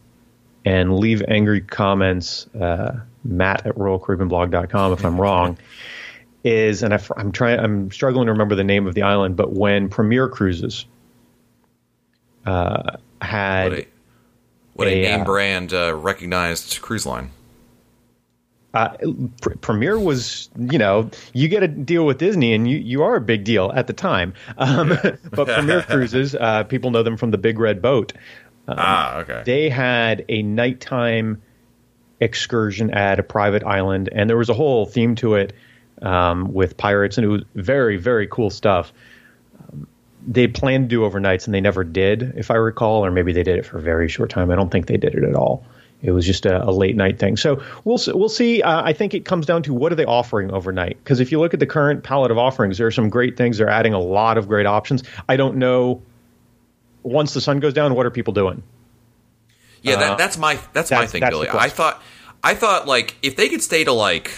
and leave angry comments, uh, Matt at RoyalCaribbeanBlog.com if I'm wrong, is, and I, am trying, I'm struggling to remember the name of the island, but when Premier Cruises uh, had. What a, what a, a name uh, brand uh, recognized cruise line uh, Pr- Premier was, you know, you get a deal with Disney, and you, you are a big deal at the time. Um, but Premier Cruises, uh, people know them from the Big Red Boat. Um, ah, okay. They had a nighttime excursion at a private island, and there was a whole theme to it um, with pirates, and it was very, very cool stuff. Um, they planned to do overnights, and they never did, if I recall, or maybe they did it for a very short time. I don't think they did it at all. It was just a, a late night thing. So we'll we'll see. Uh, I think it comes down to what are they offering overnight? Because if you look at the current palette of offerings, there are some great things. They're adding a lot of great options. I don't know. Once the sun goes down, what are people doing? Yeah, that, uh, that's my that's, that's my thing, that's Billy. I thought I thought like if they could stay to like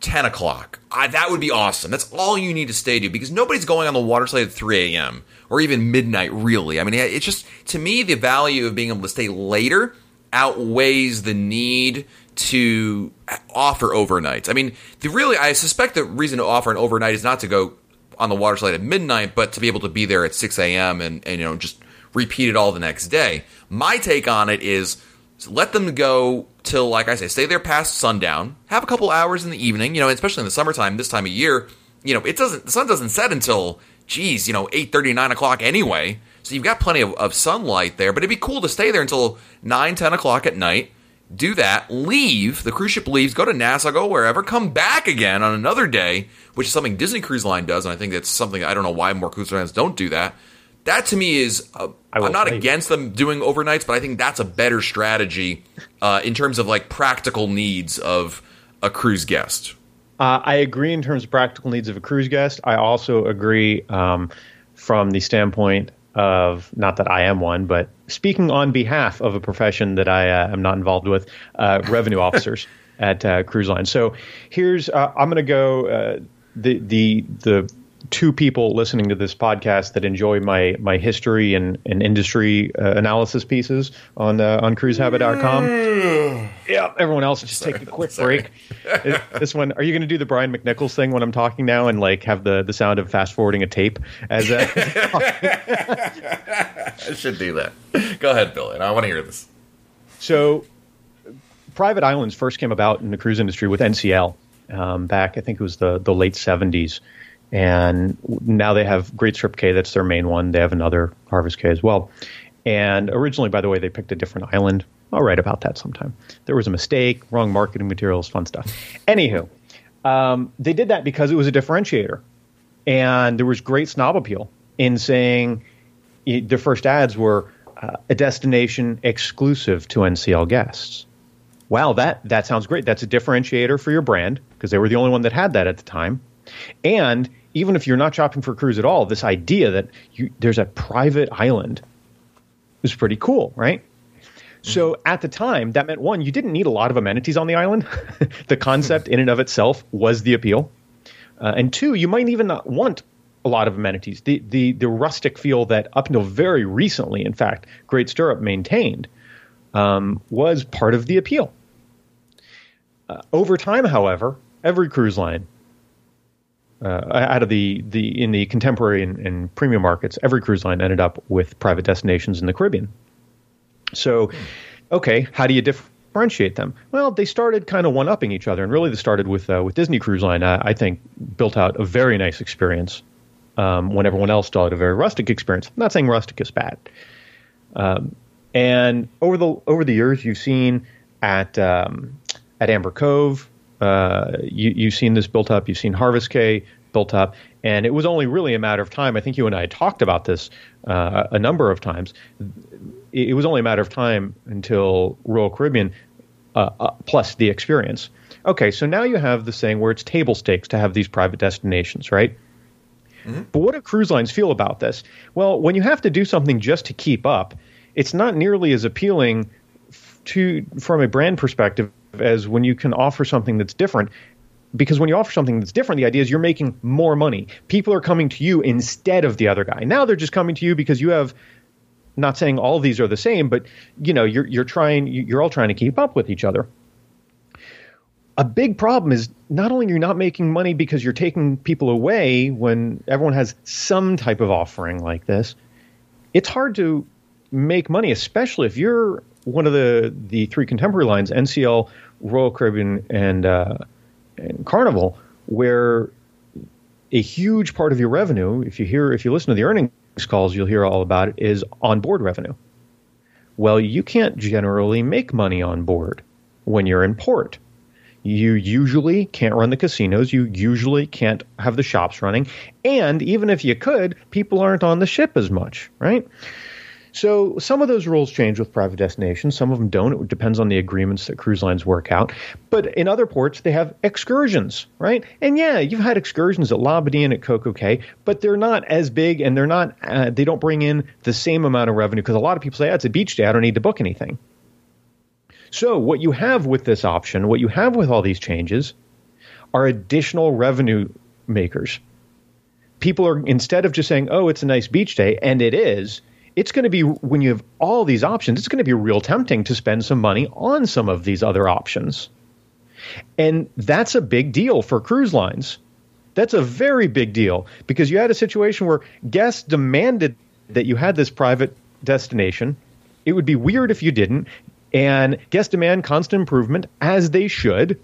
ten o'clock, I, that would be awesome. That's all you need to stay to because nobody's going on the water slide at three a.m. or even midnight. Really, I mean, it's just to me the value of being able to stay later outweighs the need to offer overnights. I mean, the really, I suspect the reason to offer an overnight is not to go on the water slide at midnight, but to be able to be there at 6 a.m. And, and you know just repeat it all the next day. My take on it is let them go till, like I say, stay there past sundown, have a couple hours in the evening. You know, especially in the summertime, this time of year, you know, it doesn't the sun doesn't set until geez, you know, eight thirty, nine o'clock anyway. So you've got plenty of, of sunlight there, but it'd be cool to stay there until 9, 10 o'clock at night. Do that, leave, the cruise ship leaves, go to Nassau, go wherever, come back again on another day, which is something Disney Cruise Line does, and I think that's something I don't know why more cruise lines don't do that. That to me is, uh, I'm not against them doing overnights, but I think that's a better strategy uh, in terms of like practical needs of a cruise guest. Uh, I agree in terms of practical needs of a cruise guest. I also agree um, from the standpoint of not that I am one, but speaking on behalf of a profession that I uh, am not involved with, uh, revenue officers at uh, cruise line. So here's uh, I'm going to go uh, the the the two people listening to this podcast that enjoy my my history and, and industry uh, analysis pieces on uh, on cruisehabit.com. yeah, everyone else just Sorry. take a quick break. this one, are you going to do the Brian McNichols thing when I'm talking now and like have the the sound of fast forwarding a tape as uh, I should do that. Go ahead, Bill, and I want to hear this. So, private islands first came about in the cruise industry with NCL um, back. I think it was the the late '70s, and now they have Great Stirrup Cay, That's their main one. They have another Harvest Caye as well. And originally, by the way, they picked a different island. I'll write about that sometime. There was a mistake, wrong marketing materials, fun stuff. Anywho, um, they did that because it was a differentiator, and there was great snob appeal in saying their first ads were uh, a destination exclusive to NCL guests. Wow, that that sounds great. That's a differentiator for your brand because they were the only one that had that at the time. And even if you're not shopping for a cruise at all, this idea that you, there's a private island is pretty cool, right? So at the time, that meant one, you didn't need a lot of amenities on the island. the concept in and of itself was the appeal. Uh, and two, you might even not want a lot of amenities. The, the, the rustic feel that up until very recently, in fact, Great Stirrup maintained um, was part of the appeal. Uh, over time, however, every cruise line uh, out of the, the in the contemporary and, and, premium markets, every cruise line ended up with private destinations in the Caribbean. So, okay, how do you differentiate them? Well, they started kind of one upping each other, and really they started with uh, with Disney Cruise Line. I, I, think built out a very nice experience um, when everyone else started a very rustic experience. I'm not saying rustic is bad. Um, and over the over the years, you've seen at um, at Amber Cove, uh, you, you've seen this built up. You've seen Harvest Caye built up, and it was only really a matter of time. I think you and I talked about this uh, a number of times. It, was only a matter of time until Royal Caribbean uh, uh, plus the experience. Okay, so now you have the saying where it's table stakes to have these private destinations, right? Mm-hmm. But what do cruise lines feel about this? Well, when you have to do something just to keep up, it's not nearly as appealing to from a brand perspective as when you can offer something that's different because when you offer something that's different, the idea is you're making more money. People are coming to you instead of the other guy. Now they're just coming to you because you have not saying all these are the same, but you know, you're you're trying you're all trying to keep up with each other. A big problem is not only you're not making money because you're taking people away when everyone has some type of offering like this, it's hard to make money, especially if you're one of the the three contemporary lines, NCL, Royal Caribbean, and uh, and Carnival, where a huge part of your revenue, if you hear if you listen to the earnings calls, you'll hear all about it, is on board revenue. Well, you can't generally make money on board when you're in port. You usually can't run the casinos. You usually can't have the shops running. And even if you could, people aren't on the ship as much, right? So some of those rules change with private destinations. Some of them don't. It depends on the agreements that cruise lines work out. But in other ports, they have excursions, right? And yeah, you've had excursions at Labadee and at Coco Cay, but they're not as big and they're not. Uh, they don't bring in the same amount of revenue because a lot of people say, oh, "It's a beach day. I don't need to book anything." So what you have with this option, what you have with all these changes, are additional revenue makers. People are instead of just saying, "Oh, it's a nice beach day," and it is it's going to be when you have all these options, it's going to be real tempting to spend some money on some of these other options. And that's a big deal for cruise lines. That's a very big deal because you had a situation where guests demanded that you had this private destination. It would be weird if you didn't. And guests demand constant improvement, as they should.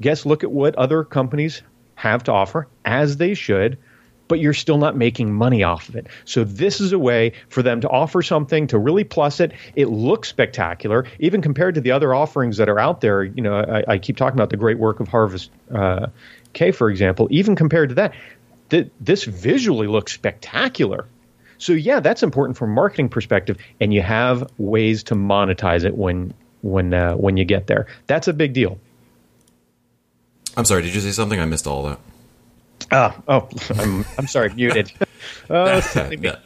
Guests look at what other companies have to offer, as they should but you're still not making money off of it. So this is a way for them to offer something to really plus it. It looks spectacular, even compared to the other offerings that are out there. You know, I, I keep talking about the great work of Harvest uh, Caye, for example. Even compared to that, th- this visually looks spectacular. So yeah, that's important from a marketing perspective, and you have ways to monetize it when when uh, when you get there. That's a big deal. I'm sorry. Did you say something? I missed all that. Oh, oh, I'm, I'm sorry, muted. Oh, no,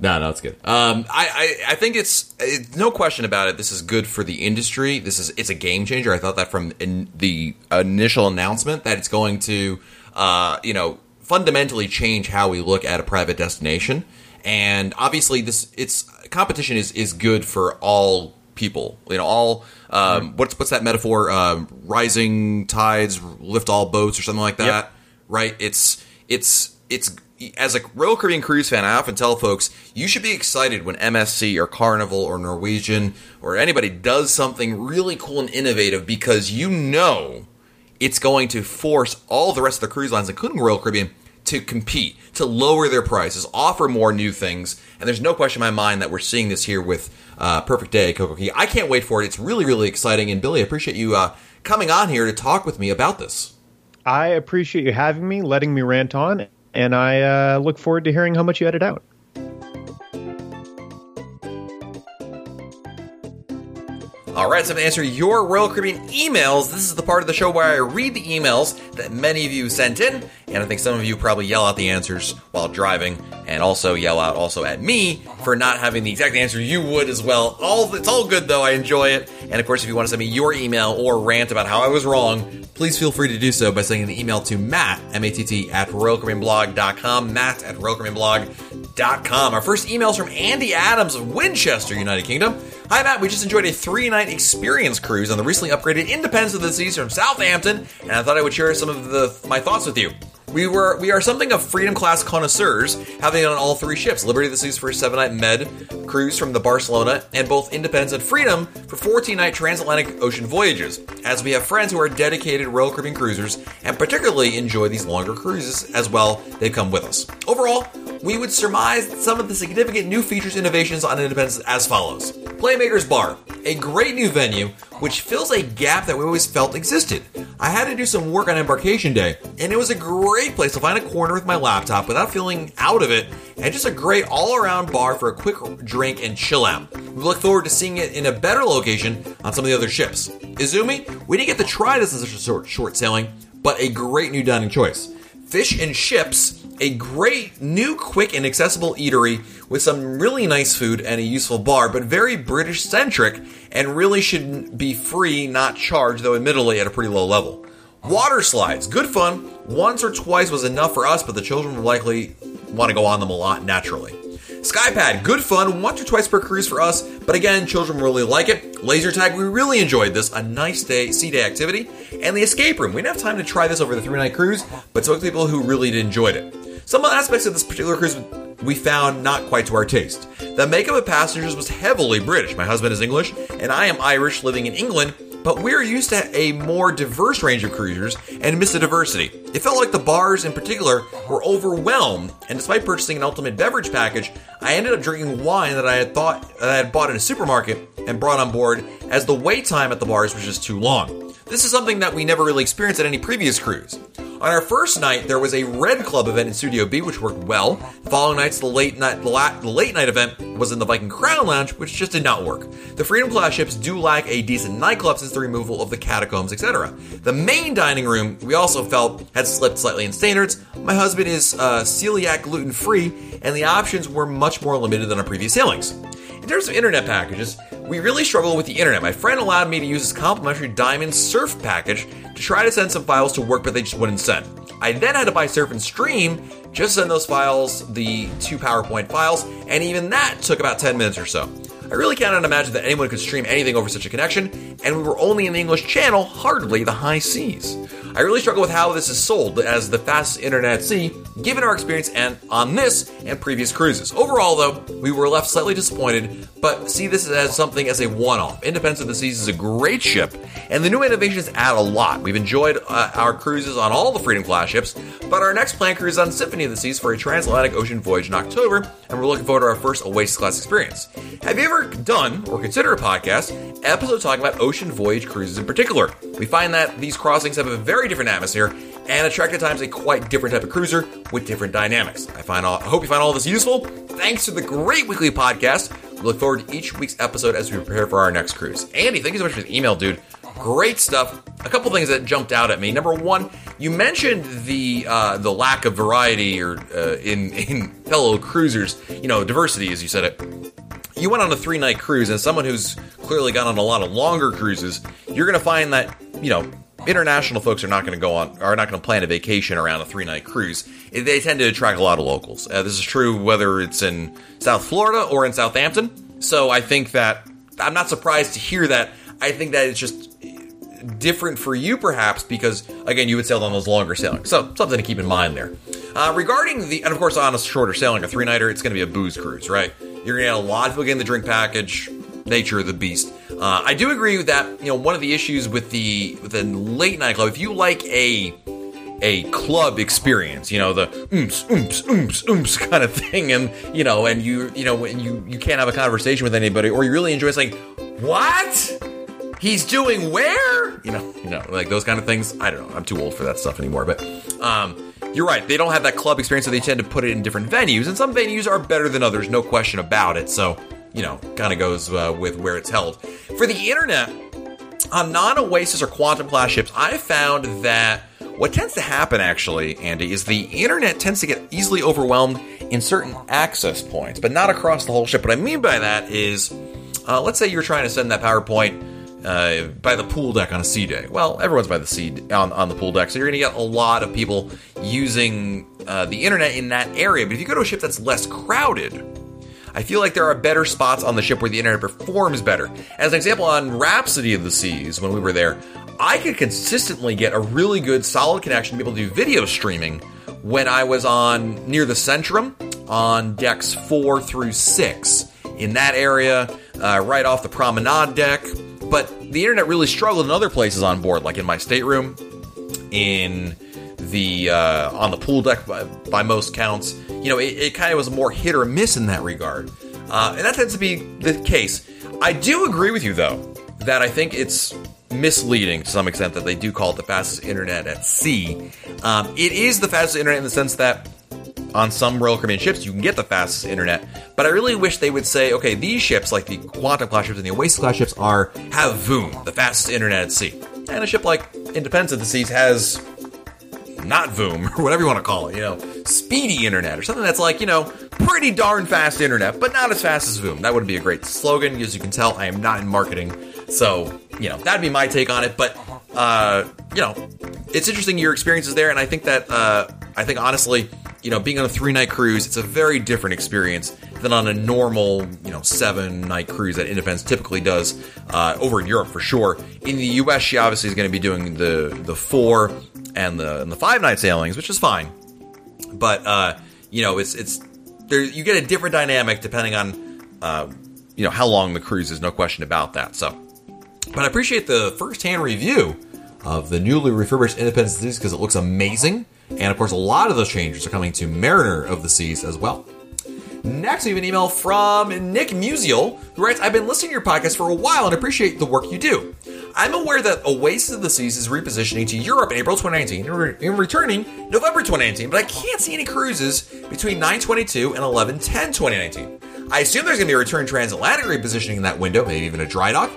no, no, it's good. Um, I, I, I think it's, it's, no question about it. This is good for the industry. This is it's a game changer. I thought that from in the initial announcement that it's going to, uh, you know, fundamentally change how we look at a private destination. And obviously, this it's competition is is good for all people. You know, all um, what's what's that metaphor? Um, rising tides lift all boats, or something like that. Yep right? It's it's it's as a Royal Caribbean cruise fan, I often tell folks you should be excited when MSC or Carnival or Norwegian or anybody does something really cool and innovative because you know it's going to force all the rest of the cruise lines, including Royal Caribbean, to compete, to lower their prices, offer more new things. And there's no question in my mind that we're seeing this here with uh, Perfect Day Coco Cay. I can't wait for it. It's really, really exciting. And Billy, I appreciate you uh, coming on here to talk with me about this. I appreciate you having me, letting me rant on, and I uh, look forward to hearing how much you edit out. All right, so to answer your Royal Caribbean emails, this is the part of the show where I read the emails that many of you sent in, and I think some of you probably yell out the answers while driving, and also yell out also at me for not having the exact answer you would as well. All it's all good though. I enjoy it, and of course, if you want to send me your email or rant about how I was wrong, please feel free to do so by sending an email to Matt M A T T at RoyalCaribbeanBlog.com. Matt at RoyalCaribbeanBlog.com. Our first email is from Andy Adams of Winchester, United Kingdom. Hi, Matt. We just enjoyed a three night experience cruise on the recently upgraded Independence of the Seas from Southampton, and I thought I would share some of the my thoughts with you. We were we are something of freedom class connoisseurs, having on all three ships: Liberty of the Seas for a seven night med cruise from the Barcelona, and both Independence and Freedom for 14 night transatlantic ocean voyages. As we have friends who are dedicated Royal Caribbean cruisers and particularly enjoy these longer cruises as well, they come with us. Overall, we would surmise some of the significant new features innovations on Independence as follows. Playmakers Bar, a great new venue which fills a gap that we always felt existed. I had to do some work on embarkation day, and it was a great place to find a corner with my laptop without feeling out of it, and just a great all around bar for a quick drink and chill out. We look forward to seeing it in a better location on some of the other ships. Izumi, we didn't get to try this as a short, short sailing, but a great new dining choice. Fish and Ships, a great new, quick, and accessible eatery with some really nice food and a useful bar, but very British centric and really should be free, not charged, though admittedly at a pretty low level. Water slides, good fun. Once or twice was enough for us, but the children would likely want to go on them a lot naturally. Skypad, good fun, once or twice per cruise for us, but again, children really like it. Laser tag, we really enjoyed this, a nice day, sea day activity. And the escape room, we didn't have time to try this over the three night cruise, but spoke to people who really enjoyed it. Some aspects of this particular cruise we found not quite to our taste. The makeup of passengers was heavily British. My husband is English, and I am Irish living in England, but we're used to a more diverse range of cruisers and miss the diversity. It felt like the bars in particular were overwhelmed, and despite purchasing an ultimate beverage package, I ended up drinking wine that I had thought that I had bought in a supermarket and brought on board as the wait time at the bars was just too long. This is something that we never really experienced at any previous cruise. On our first night, there was a Red Club event in Studio B, which worked well. The following nights, the late night the, la- the late night event was in the Viking Crown Lounge, which just did not work. The Freedom class ships do lack a decent nightclub since the removal of the catacombs, etc. The main dining room we also felt had slipped slightly in standards. My husband is uh, celiac gluten free, and the options were much more limited than our previous sailings. In terms of internet packages, we really struggle with the internet. My friend allowed me to use his complimentary Diamond Surf package to try to send some files to work, but they just wouldn't send. I then had to buy Surf and Stream just to send those files, the two PowerPoint files, and even that took about 10 minutes or so. I really cannot imagine that anyone could stream anything over such a connection, and we were only in the English channel, hardly the high seas. I really struggle with how this is sold as the fastest internet at sea, given our experience and on this and previous cruises. Overall, though, we were left slightly disappointed, but see this as something as a one-off. Independence of the Seas is a great ship, and the new innovations add a lot. We've enjoyed uh, our cruises on all the Freedom class ships, but our next planned cruise is on Symphony of the Seas for a transatlantic ocean voyage in October, and we're looking forward to our first Oasis class experience. Have you ever done or consider a podcast episode talking about ocean voyage cruises in particular? We find that these crossings have a very different atmosphere and attract at times a quite different type of cruiser with different dynamics. I find all, I hope you find all this useful. Thanks to the great weekly podcast. We look forward to each week's episode as we prepare for our next cruise. Andy, thank you so much for the email, dude. Great stuff. A couple things that jumped out at me. Number one, you mentioned the uh, the lack of variety or uh, in in fellow cruisers. You know, diversity, as you said it. You went on a three night cruise, and someone who's clearly gone on a lot of longer cruises, you're going to find that you know international folks are not going to go on are not going to plan a vacation around a three night cruise. They tend to attract a lot of locals. Uh, this is true whether it's in South Florida or in Southampton. So I think that I'm not surprised to hear that. I think that it's just different for you, perhaps, because again, you would sail on those longer sailings. So something to keep in mind there. Uh, regarding the, and of course, on a shorter sailing, a three nighter, it's going to be a booze cruise, right? You're going to get a lot of people getting the drink package, nature of the beast. Uh, I do agree with that. You know, one of the issues with the with the late night club, if you like a a club experience, you know, the oops, oomps, oomps, oomps kind of thing, and you know, and you you know, when you you can't have a conversation with anybody, or you really enjoy like "What? He's doing where?" You know, you know, like those kind of things. I don't know. I'm too old for that stuff anymore, but um, you're right. They don't have that club experience, so they tend to put it in different venues, and some venues are better than others, no question about it. So you know, kind of goes uh, with where it's held. For the internet, on non Oasis or Quantum class ships, I found that what tends to happen, actually, Andy, is the internet tends to get easily overwhelmed in certain access points, but not across the whole ship. What I mean by that is, uh, let's say you're trying to send that PowerPoint uh, by the pool deck on a sea day. Well, everyone's by the sea on, on the pool deck, so you're going to get a lot of people using uh, the internet in that area. But if you go to a ship that's less crowded, I feel like there are better spots on the ship where the internet performs better. As an example, on Rhapsody of the Seas, when we were there, I could consistently get a really good, solid connection to be able to do video streaming when I was on near the Centrum on decks four through six. In that area, uh, right off the promenade deck. But the internet really struggled in other places on board, like in my stateroom, in the uh, on the pool deck by, by most counts. You know, it, it kind of was more hit or miss in that regard, uh, and that tends to be the case. I do agree with you though that I think it's misleading to some extent that they do call it the fastest internet at sea. Um, it is the fastest internet in the sense that on some Royal Caribbean ships, you can get the fastest internet. But I really wish they would say, okay, these ships, like the Quantum class ships and the Oasis class ships, are have VOOM, the fastest internet at sea. And a ship like Independence of the Seas has not Voom, or whatever you want to call it, you know, speedy internet, or something that's like, you know, pretty darn fast internet, but not as fast as Voom. That would be a great slogan. As you can tell, I am not in marketing. So, you know, that'd be my take on it. But, uh, you know, it's interesting your experiences there. And I think that, uh, I think honestly, you know, being on a three night cruise, it's a very different experience than on a normal, you know, seven night cruise that Independence typically does uh, over in Europe for sure. In the U.S., she obviously is going to be doing the the four and the and the five night sailings, which is fine. But uh, you know, it's it's there. You get a different dynamic depending on uh, you know how long the cruise is. No question about that. So, but I appreciate the first hand review of the newly refurbished Independence because it looks amazing. And of course, a lot of those changes are coming to Mariner of the Seas as well. Next, we have an email from Nick Musial, who writes, I've been listening to your podcast for a while and appreciate the work you do. I'm aware that Oasis of the Seas is repositioning to Europe in April 2019 and, re- returning November 2019, but I can't see any cruises between 922 and 1110 2019. I assume there's going to be a return transatlantic repositioning in that window, maybe even a dry dock.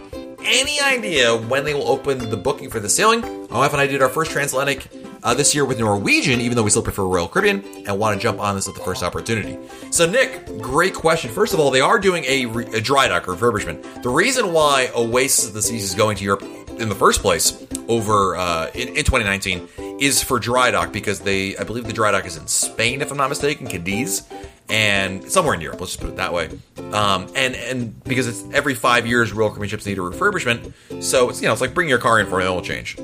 Any idea when they will open the booking for the sailing? Oh, My wife and I did our first transatlantic uh, this year with Norwegian, even though we still prefer Royal Caribbean and want to jump on this at the first opportunity. So, Nick, great question. First of all, they are doing a, re- a dry dock refurbishment. The reason why Oasis of the Seas is going to Europe in the first place over uh, in, in 2019 is for dry dock because they, I believe the dry dock is in Spain, if I'm not mistaken, Cadiz, and somewhere in Europe. Let's just put it that way. Um, and and because it's every five years, Royal Caribbean ships need a refurbishment, so it's you know it's like bringing your car in for an oil change.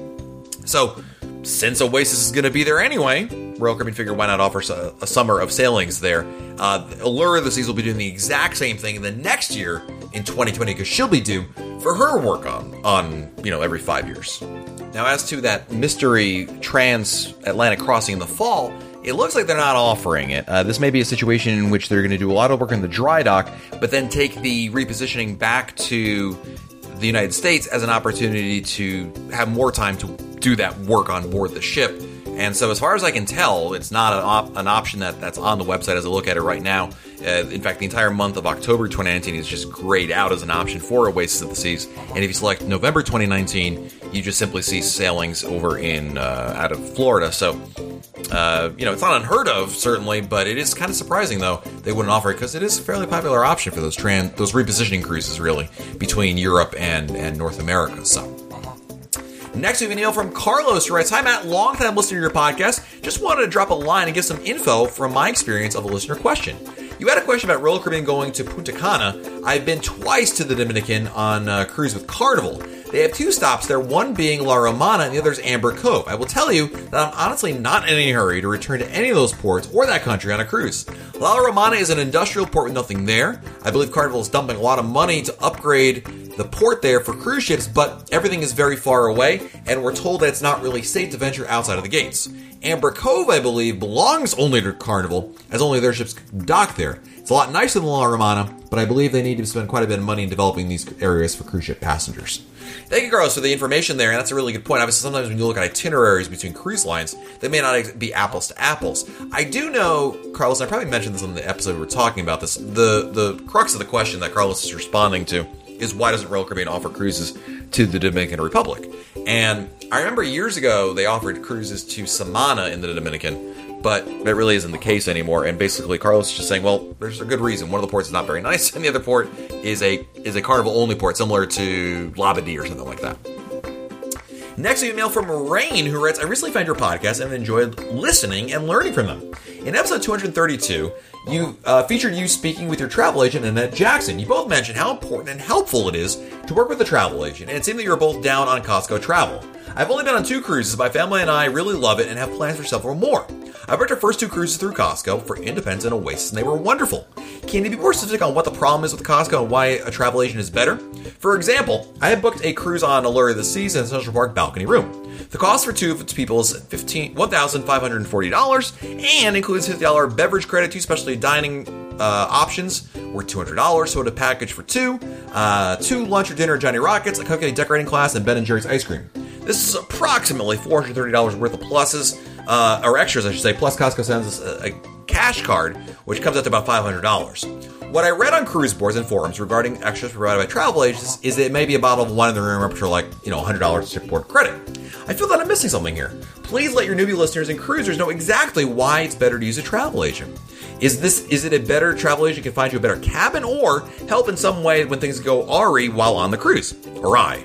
So since Oasis is going to be there anyway, Royal Caribbean figured why not offer a, summer of sailings there. Uh, Allure of the Seas will be doing the exact same thing the next year in 2020 because she'll be due for her work on on you know every five years. Now, as to that mystery transatlantic crossing in the fall, it looks like they're not offering it. Uh, this may be a situation in which they're going to do a lot of work in the dry dock, but then take the repositioning back to the United States as an opportunity to have more time to do that work on board the ship. And so, as far as I can tell, it's not an, op- an option that, that's on the website as I look at it right now. Uh, in fact, the entire month of October 2019 is just grayed out as an option for Oasis of the Seas. And if you select November 2019, you just simply see sailings over in uh, out of Florida. So, uh, you know, it's not unheard of certainly, but it is kind of surprising though they wouldn't offer it because it is a fairly popular option for those trans those repositioning cruises really between Europe and and North America. So. Next, we have an email from Carlos who writes, Hi Matt, long time listener to your podcast. Just wanted to drop a line and give some info from my experience of a listener question. You had a question about Royal Caribbean going to Punta Cana. I've been twice to the Dominican on a cruise with Carnival. They have two stops there, one being La Romana and the other is Amber Cove. I will tell you that I'm honestly not in any hurry to return to any of those ports or that country on a cruise. La Romana is an industrial port with nothing there. I believe Carnival is dumping a lot of money to upgrade the port there for cruise ships, but everything is very far away, and we're told that it's not really safe to venture outside of the gates. Amber Cove, I believe, belongs only to Carnival, as only their ships dock there. It's a lot nicer than La Romana, but I believe they need to spend quite a bit of money in developing these areas for cruise ship passengers. Thank you, Carlos, for the information there, and that's a really good point. Obviously, sometimes when you look at itineraries between cruise lines, they may not be apples to apples. I do know, Carlos, I probably mentioned this on the episode we were talking about this. The the crux of the question that Carlos is responding to is why doesn't Royal Caribbean offer cruises to the Dominican Republic? And I remember years ago they offered cruises to Samana in the Dominican, but that really isn't the case anymore. And basically, Carlos is just saying, well, there's a good reason. One of the ports is not very nice, and the other port is a is a Carnival only port, similar to Labadee or something like that. Next email from Rain, who writes, I recently found your podcast and enjoyed listening and learning from them. In episode 232, you uh, featured you speaking with your travel agent, Annette Jackson. You both mentioned how important and helpful it is to work with a travel agent, and it seemed that you were both down on Costco travel. I've only been on two cruises. My family and I really love it and have plans for several more. I booked our first two cruises through Costco for Independence and Oasis, and they were wonderful. Can you be more specific on what the problem is with Costco and why a travel agent is better? For example, I had booked a cruise on Allure of the Seas in a Central Park balcony room. The cost for two of its people is $1,540 and includes $50 beverage credit, two specialty dining uh, options were $200, So, a package for two, uh, two lunch or dinner at Johnny Rockets, a cupcake decorating class, and Ben and Jerry's ice cream. This is approximately $430 worth of pluses, uh, or extras, I should say. Plus, Costco sends us a, a cash card, which comes out to about $500. What I read on cruise boards and forums regarding extras provided by travel agents is that it may be a bottle of wine in the room up to like, you know, $100 shipboard credit. I feel that I'm missing something here. Please let your newbie listeners and cruisers know exactly why it's better to use a travel agent. Is this is it a better travel agent can find you a better cabin or help in some way when things go awry while on the cruise? Or I.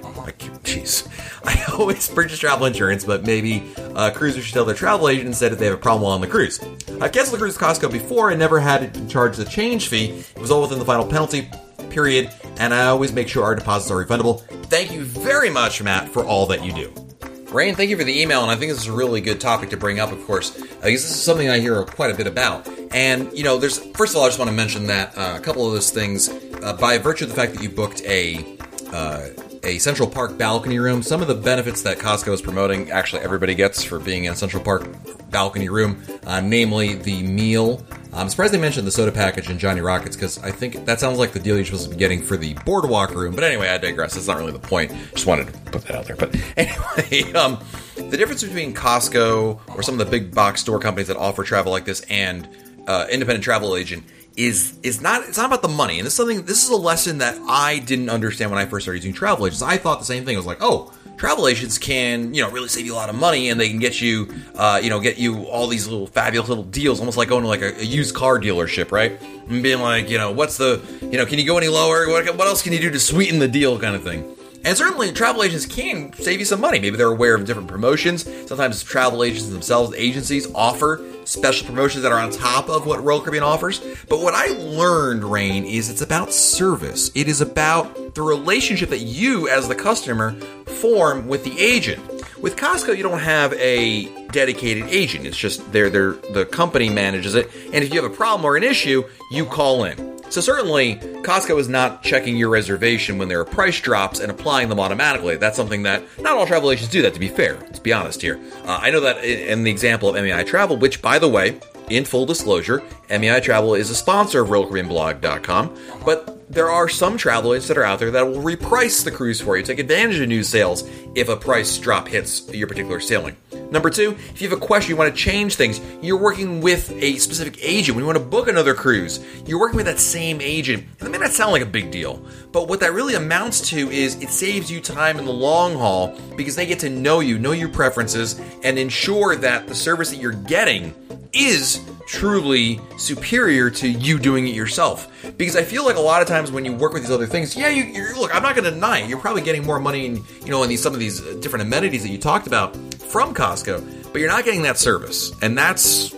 Jeez. I always purchase travel insurance, but maybe cruisers should tell their travel agent instead if they have a problem while on the cruise. I've canceled the cruise at Costco before and never had to charge the change fee. It was all within the final penalty period, and I always make sure our deposits are refundable. Thank you very much, Matt, for all that you do. Rain, thank you for the email, and I think this is a really good topic to bring up, of course, because this is something I hear quite a bit about. And, you know, there's, first of all, I just want to mention that uh, a couple of those things, uh, by virtue of the fact that you booked a, uh, a Central Park balcony room, some of the benefits that Costco is promoting, actually everybody gets for being in a Central Park balcony room, uh, namely the meal. I'm surprised they mentioned the soda package and Johnny Rockets because I think that sounds like the deal you're supposed to be getting for the boardwalk room. But anyway, I digress. That's not really the point. Just wanted to put that out there. But anyway, um, the difference between Costco or some of the big box store companies that offer travel like this and uh, independent travel agent is is not it's not about the money. And this is something this is a lesson that I didn't understand when I first started using travel agents. I thought the same thing. I was like, oh, travel agents can you know really save you a lot of money and they can get you uh, you know get you all these little fabulous little deals, almost like going to like a, a used car dealership, right? And being like, you know, what's the you know, can you go any lower? What, what else can you do to sweeten the deal, kind of thing. And certainly, travel agents can save you some money. Maybe they're aware of different promotions. Sometimes travel agents themselves, agencies, offer special promotions that are on top of what Royal Caribbean offers. But what I learned, Rain, is it's about service. It is about the relationship that you, as the customer, form with the agent. With Costco, you don't have a dedicated agent. It's just they're, they're, the company manages it. And if you have a problem or an issue, you call in. So certainly, Costco is not checking your reservation when there are price drops and applying them automatically. That's something that not all travel agents do. That to be fair, let's be honest here. Uh, I know that in the example of MEI Travel, which by the way, in full disclosure, MEI Travel is a sponsor of RoyalCaribbeanBlog.com, but there are some travel agents that are out there that will reprice the cruise for you, take advantage of new sales if a price drop hits your particular sailing. Number two, if you have a question, you want to change things, you're working with a specific agent. When you want to book another cruise, you're working with that same agent. And may not sound like a big deal, but what that really amounts to is it saves you time in the long haul because they get to know you, know your preferences, and ensure that the service that you're getting is truly superior to you doing it yourself. Because I feel like a lot of times when you work with these other things, yeah, you, you look, I'm not going to deny it. You're probably getting more money in, you know, in these some of these uh, different amenities that you talked about from Costco, but you're not getting that service, and that's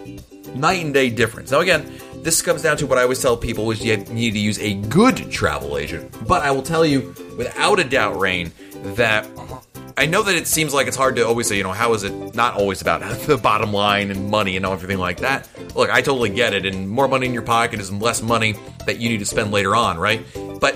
night and day difference. Now, again. This comes down to what I always tell people is you need to use a good travel agent. But I will tell you, without a doubt, Rain, that I know that it seems like it's hard to always say, you know, how is it not always about the bottom line and money and everything like that? Look, I totally get it, and more money in your pocket is less money that you need to spend later on, right? But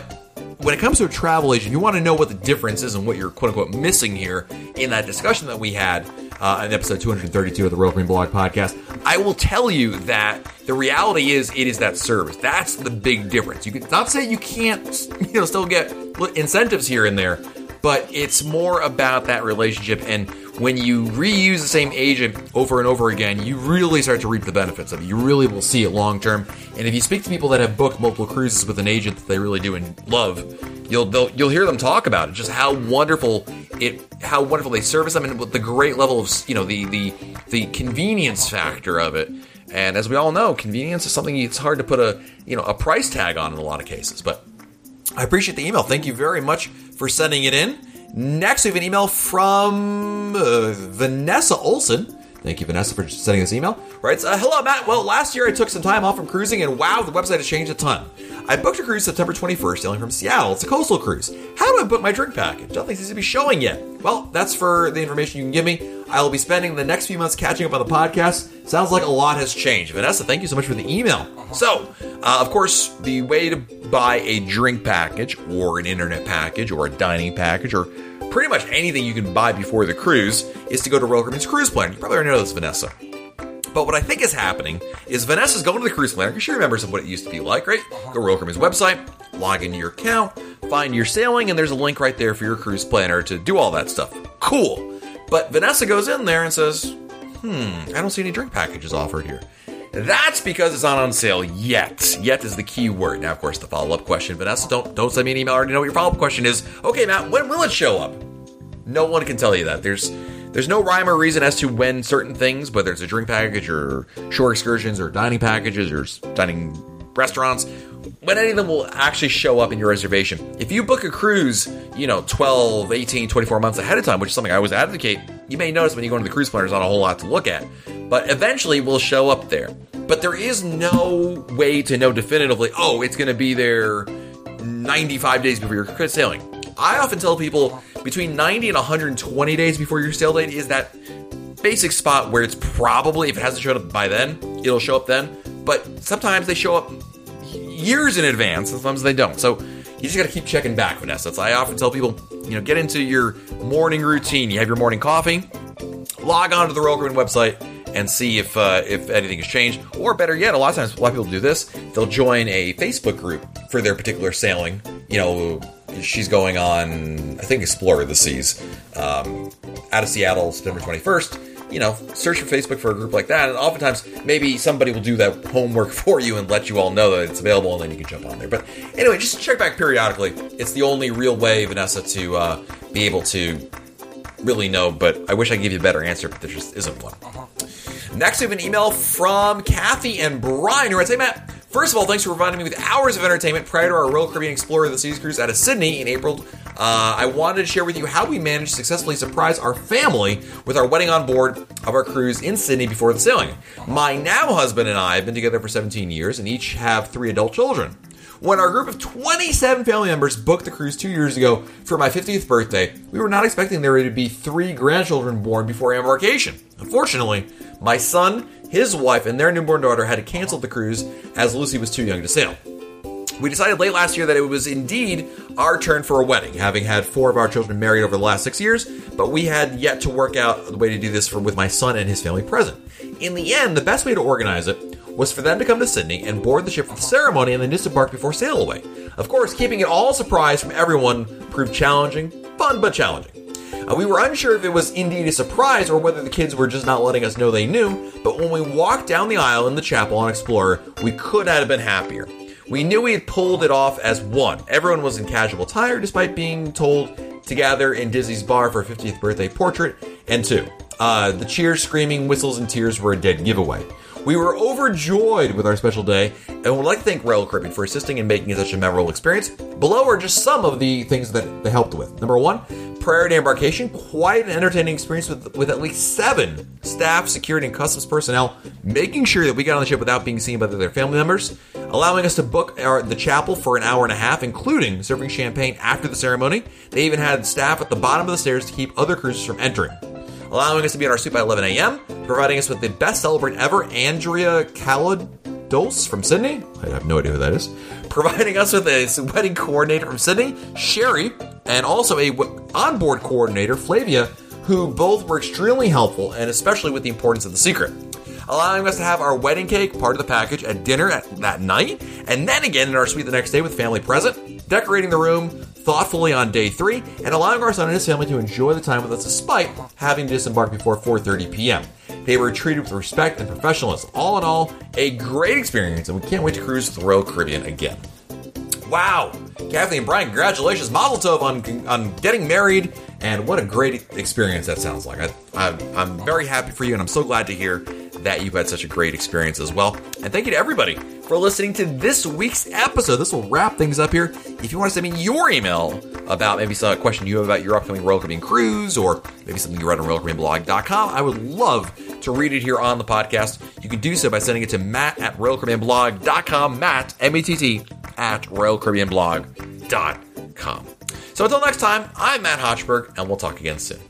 when it comes to a travel agent, you want to know what the difference is and what you're quote unquote missing here in that discussion that we had uh, in episode 232 of the Royal Caribbean Blog podcast. I will tell you that the reality is it is that service. That's the big difference. You can not say you can't, you know, still get incentives here and there, but it's more about that relationship and when you reuse the same agent over and over again, you really start to reap the benefits of it. You really will see it long term. And if you speak to people that have booked multiple cruises with an agent that they really do and love, you'll you'll hear them talk about it. Just how wonderful it, how wonderful they service them, and with the great level of you know the the the convenience factor of it. And as we all know, convenience is something it's hard to put a you know a price tag on in a lot of cases. But I appreciate the email. Thank you very much for sending it in. Next, we have an email from uh, Vanessa Olson. Thank you, Vanessa, for sending this email. Writes, uh, Hello, Matt. Well, last year I took some time off from cruising, and wow, the website has changed a ton. I booked a cruise September 21st, sailing from Seattle. It's a coastal cruise. How do I book my drink package? Nothing seems to be showing yet. Well, that's for the information you can give me. I will be spending the next few months catching up on the podcast. Sounds like a lot has changed. Vanessa, thank you so much for the email. So, uh, of course, the way to buy a drink package, or an internet package, or a dining package, or pretty much anything you can buy before the cruise is to go to Royal Caribbean's Cruise Planner. You probably already know this, Vanessa. But what I think is happening is Vanessa's going to the cruise planner because she remembers what it used to be like, right? Go to Royal Caribbean's website, log into your account, find your sailing, and there's a link right there for your cruise planner to do all that stuff. Cool. But Vanessa goes in there and says, hmm, I don't see any drink packages offered here. That's because it's not on sale yet. Yet is the key word. Now, of course, the follow-up question, Vanessa, don't don't send me an email. I already know what your follow-up question is. Okay, Matt, when will it show up? No one can tell you that. There's there's no rhyme or reason as to when certain things, whether it's a drink package or shore excursions or dining packages or dining restaurants, when any of them will actually show up in your reservation. If you book a cruise, you know, 12, 18, 24 months ahead of time, which is something I always advocate, you may notice when you go into the cruise planner, there's not a whole lot to look at. But eventually will show up there. But there is no way to know definitively, oh, it's going to be there 95 days before your sailing. I often tell people between 90 and 120 days before your sail date is that basic spot where it's probably, if it hasn't showed up by then, it'll show up then. But sometimes they show up years in advance, sometimes they don't. So you just got to keep checking back, Vanessa. So I often tell people, you know, get into your morning routine. You have your morning coffee, log on to the Royal Caribbean website and see if uh, if anything has changed. Or better yet, a lot of times a lot of people do this. They'll join a Facebook group for their particular sailing. You know, she's going on, I think, Explorer the Seas um, out of Seattle, September 21st. You know, search for Facebook for a group like that, and oftentimes maybe somebody will do that homework for you and let you all know that it's available, and then you can jump on there. But anyway, just check back periodically. It's the only real way, Vanessa, to uh, be able to really know. But I wish I could give you a better answer, but there just isn't one. Next, we have an email from Kathy and Brian who writes, Hey Matt, first of all, thanks for providing me with hours of entertainment prior to our Royal Caribbean Explorer of the Seas cruise out of Sydney in April. Uh, I wanted to share with you how we managed to successfully surprise our family with our wedding on board of our cruise in Sydney before the sailing. My now husband and I have been together for 17 years and each have three adult children. When our group of 27 family members booked the cruise two years ago for my 50th birthday, we were not expecting there to be three grandchildren born before embarkation. Unfortunately, my son, his wife, and their newborn daughter had to cancel the cruise as Lucy was too young to sail. We decided late last year that it was indeed our turn for a wedding, having had four of our children married over the last six years, but we had yet to work out the way to do this for, with my son and his family present. In the end, the best way to organize it was for them to come to Sydney and board the ship for the ceremony and then disembark before sail away. Of course, keeping it all a surprise from everyone proved challenging, fun but challenging. Uh, we were unsure if it was indeed a surprise or whether the kids were just not letting us know they knew, but when we walked down the aisle in the chapel on Explorer, we could not have been happier. We knew we had pulled it off as one. Everyone was in casual attire despite being told to gather in Disney's bar for a 50th birthday portrait, and two, uh, the cheers, screaming, whistles, and tears were a dead giveaway. We were overjoyed with our special day and would like to thank Royal Caribbean for assisting in making it such a memorable experience. Below are just some of the things that they helped with. Number one, prior to embarkation, quite an entertaining experience with, with at least seven staff, security, and customs personnel, making sure that we got on the ship without being seen by their family members, allowing us to book our, the chapel for an hour and a half, including serving champagne after the ceremony. They even had staff at the bottom of the stairs to keep other cruisers from entering allowing us to be on our suite by 11 a.m., providing us with the best celebrant ever, Andrea Khalid, Dose from Sydney. I have no idea who that is. Providing us with a wedding coordinator from Sydney, Sherry, and also a w- onboard coordinator, Flavia, who both were extremely helpful, and especially with the importance of the secret. Allowing us to have our wedding cake part of the package at dinner at, that night, and then again in our suite the next day with family present, decorating the room thoughtfully on day three, and allowing our son and his family to enjoy the time with us despite having to disembark before 4:30 p.m. They were treated with respect and professionalism. All in all, a great experience, and we can't wait to cruise the Royal Caribbean again. Wow, Kathy and Brian, congratulations, Mazel Tov on on getting married, and what a great experience that sounds like. I, I, I'm very happy for you, and I'm so glad to hear that you've had such a great experience as well. And thank you to everybody for listening to this week's episode. This will wrap things up here. If you want to send me your email about maybe some question you have about your upcoming Royal Caribbean cruise or maybe something you read on RoyalCaribbeanBlog.com, I would love to read it here on the podcast. You can do so by sending it to Matt at RoyalCaribbeanBlog.com. Matt, M-A-T-T, at RoyalCaribbeanBlog.com. So until next time, I'm Matt Hochberg, and we'll talk again soon.